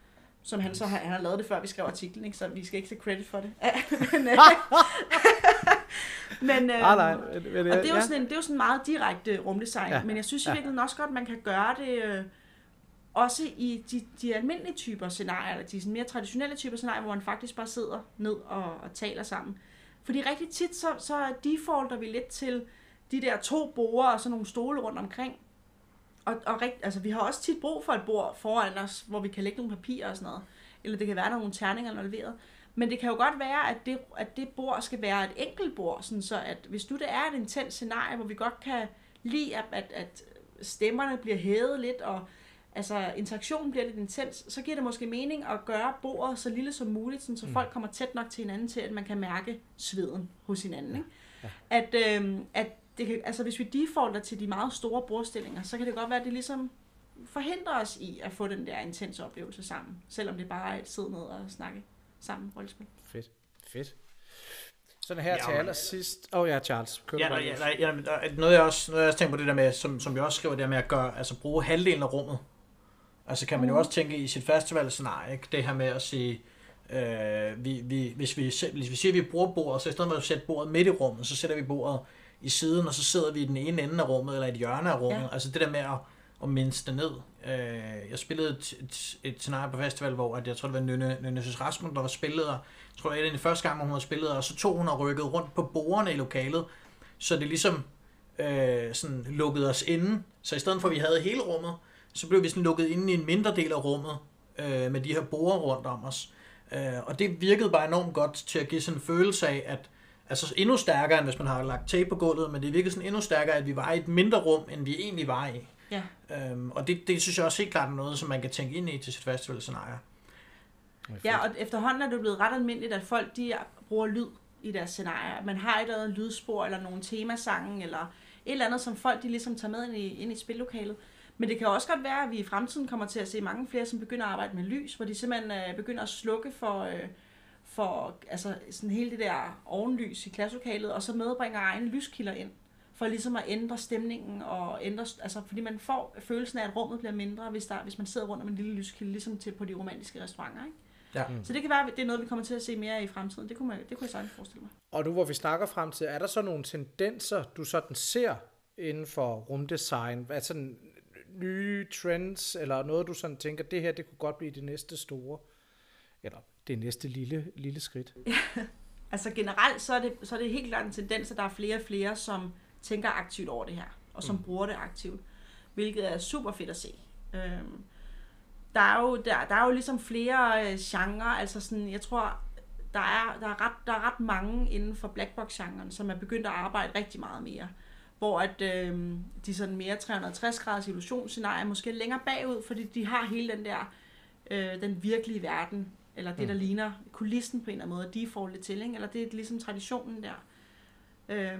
som han så har, han har lavet det før vi skrev artiklen, ikke? så vi skal ikke se credit for det. men, øh, men, øh, Ah, nej, men, men, og det er, jo ja. sådan en, det er jo sådan meget direkte rumdesign, Ja. men jeg synes i virkeligheden også godt, at man kan gøre det øh, også i de, de almindelige typer scenarier, eller de sådan mere traditionelle typer scenarier, hvor man faktisk bare sidder ned og, og taler sammen. Fordi rigtig tit, så, så defaulter vi lidt til de der to borer og så nogle stole rundt omkring. og, og rigt, altså, vi har også tit brug for et bord foran os, hvor vi kan lægge nogle papirer og sådan noget. Eller det kan være, der er nogle terninger involveret. Men det kan jo godt være, at det, at det bord skal være et enkelt bord, sådan så at hvis nu det er et intens scenarie, hvor vi godt kan lide, at, at, at stemmerne bliver hævet lidt, og altså interaktionen bliver lidt intens, så giver det måske mening at gøre bordet så lille som muligt, sådan, så mm. folk kommer tæt nok til hinanden til, at man kan mærke sveden hos hinanden. Ikke? Ja. At, øh, at det kan, altså hvis vi defaulter til de meget store bordstillinger, så kan det godt være, at det ligesom forhindrer os i at få den der intense oplevelse sammen, selvom det bare er et sidde ned og snakke sammen rollespil. Fedt. Fedt. Sådan her ja, til allersidst. Åh oh, ja, Charles. Kør ja, ja, nej, ja, noget jeg også, noget jeg også tænker på det der med, som, som jeg også skriver, det der med at gøre, altså bruge halvdelen af rummet. Altså kan man jo mm. også tænke i sit festival-scenarie, ikke? det her med at sige, øh, vi, vi, hvis, vi, hvis vi siger, at vi bruger bordet, så i stedet for at sætte bordet midt i rummet, så sætter vi bordet i siden, og så sidder vi i den ene ende af rummet, eller i et hjørne af rummet. Ja. Altså det der med at, at mindste ned. Øh, jeg spillede et, et, et scenarie på festival, hvor at jeg tror, det var Nynne, Nynne Rasmus, der var spillet, og jeg tror, det er den første gang, hvor hun har spillet, og så tog hun og rykket rundt på bordene i lokalet, så det ligesom øh, sådan lukkede os inde. Så i stedet for, at vi havde hele rummet, så blev vi sådan lukket inde i en mindre del af rummet, øh, med de her borer rundt om os. Øh, og det virkede bare enormt godt til at give sådan en følelse af, at altså endnu stærkere, end hvis man har lagt tape på gulvet, men det virkede sådan endnu stærkere, at vi var i et mindre rum, end vi egentlig var i. Ja. Øhm, og det, det synes jeg også helt klart er noget, som man kan tænke ind i til sit festivalscenarie. Ja, og efterhånden er det blevet ret almindeligt, at folk de bruger lyd i deres scenarier. Man har et eller andet lydspor, eller nogle temasange, eller et eller andet, som folk de ligesom tager med ind i, ind i spillokalet. Men det kan også godt være, at vi i fremtiden kommer til at se mange flere, som begynder at arbejde med lys, hvor de simpelthen øh, begynder at slukke for, øh, for altså, sådan hele det der ovenlys i klasselokalet, og så medbringer egne lyskilder ind, for ligesom at ændre stemningen, og ændre, altså, fordi man får følelsen af, at rummet bliver mindre, hvis, der, hvis man sidder rundt om en lille lyskilde, ligesom til på de romantiske restauranter. Ikke? Ja. Så det kan være, at det er noget, vi kommer til at se mere i fremtiden. Det kunne, man, det kunne jeg sagtens forestille mig. Og nu hvor vi snakker fremtid, er der så nogle tendenser, du sådan ser inden for rumdesign? Hvad sådan nye trends, eller noget, du sådan tænker, det her, det kunne godt blive det næste store, eller det næste lille, lille skridt? Ja, altså generelt, så er, det, så er det helt klart en tendens, at der er flere og flere, som tænker aktivt over det her, og som mm. bruger det aktivt, hvilket er super fedt at se. Øhm, der er jo, der, der er jo ligesom flere øh, genrer, altså sådan, jeg tror, der er, der, er ret, der er ret mange inden for blackbox-genren, som er begyndt at arbejde rigtig meget mere hvor at øh, de sådan mere 360 graders illusionsscenarier måske er længere bagud, fordi de har hele den der, øh, den virkelige verden, eller det, der mm. ligner kulissen på en eller anden måde, defaultet til, ikke? eller det er ligesom traditionen der. Øh,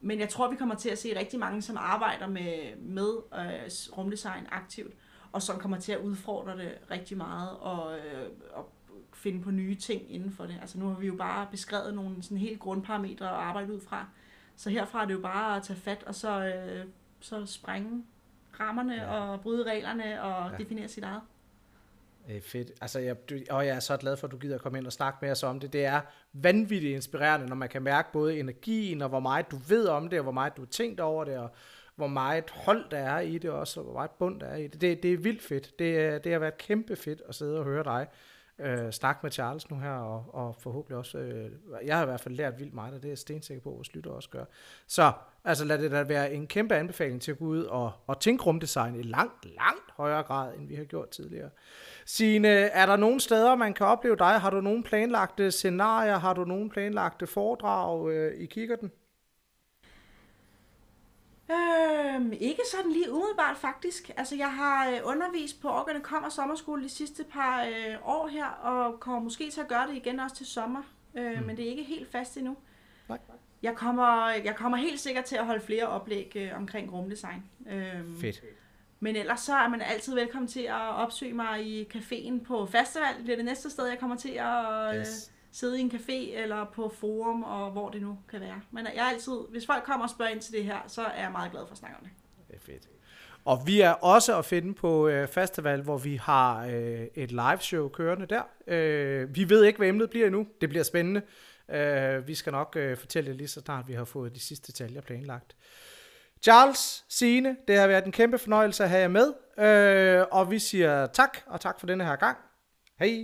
men jeg tror, vi kommer til at se rigtig mange, som arbejder med, med øh, rumdesign aktivt, og som kommer til at udfordre det rigtig meget, og, øh, og finde på nye ting inden for det. Altså nu har vi jo bare beskrevet nogle sådan helt grundparametre at arbejde ud fra. Så herfra er det jo bare at tage fat og så, øh, så sprænge rammerne ja. og bryde reglerne og ja. definere sit eget. Er fedt. Altså, jeg, du, og jeg er så glad for, at du gider komme ind og snakke med os om det. Det er vanvittigt inspirerende, når man kan mærke både energien, og hvor meget du ved om det, og hvor meget du har tænkt over det, og hvor meget hold der er i det også, og hvor meget bund der er i det. Det, det er vildt fedt. Det, det har været kæmpe fedt at sidde og høre dig øh, snakke med Charles nu her, og, og forhåbentlig også, øh, jeg har i hvert fald lært vildt meget, og det er jeg stensikker på, at vores lytter også gør. Så altså lad det da være en kæmpe anbefaling til at gå ud og, og tænke rumdesign i langt, langt højere grad, end vi har gjort tidligere. Signe, er der nogle steder, man kan opleve dig? Har du nogle planlagte scenarier? Har du nogle planlagte foredrag øh, i kikkerten? Øhm, ikke sådan lige umiddelbart faktisk. Altså jeg har øh, undervist på Organe Kommer Sommerskole de sidste par øh, år her, og kommer måske til at gøre det igen også til sommer. Øh, mm. Men det er ikke helt fast endnu. Nej. Jeg kommer, jeg kommer helt sikkert til at holde flere oplæg øh, omkring rumdesign. Øhm, Fedt. Men ellers så er man altid velkommen til at opsøge mig i caféen på Festival. Det bliver det næste sted, jeg kommer til at... Øh, yes sidde i en café eller på forum, og hvor det nu kan være. Men jeg er altid, hvis folk kommer og spørger ind til det her, så er jeg meget glad for at snakke om det. Det er fedt. Og vi er også at finde på øh, festival, hvor vi har øh, et live show kørende der. Øh, vi ved ikke, hvad emnet bliver endnu. Det bliver spændende. Øh, vi skal nok øh, fortælle det lige så snart, vi har fået de sidste detaljer planlagt. Charles, Signe, det har været en kæmpe fornøjelse at have jer med. Øh, og vi siger tak, og tak for denne her gang. Hej.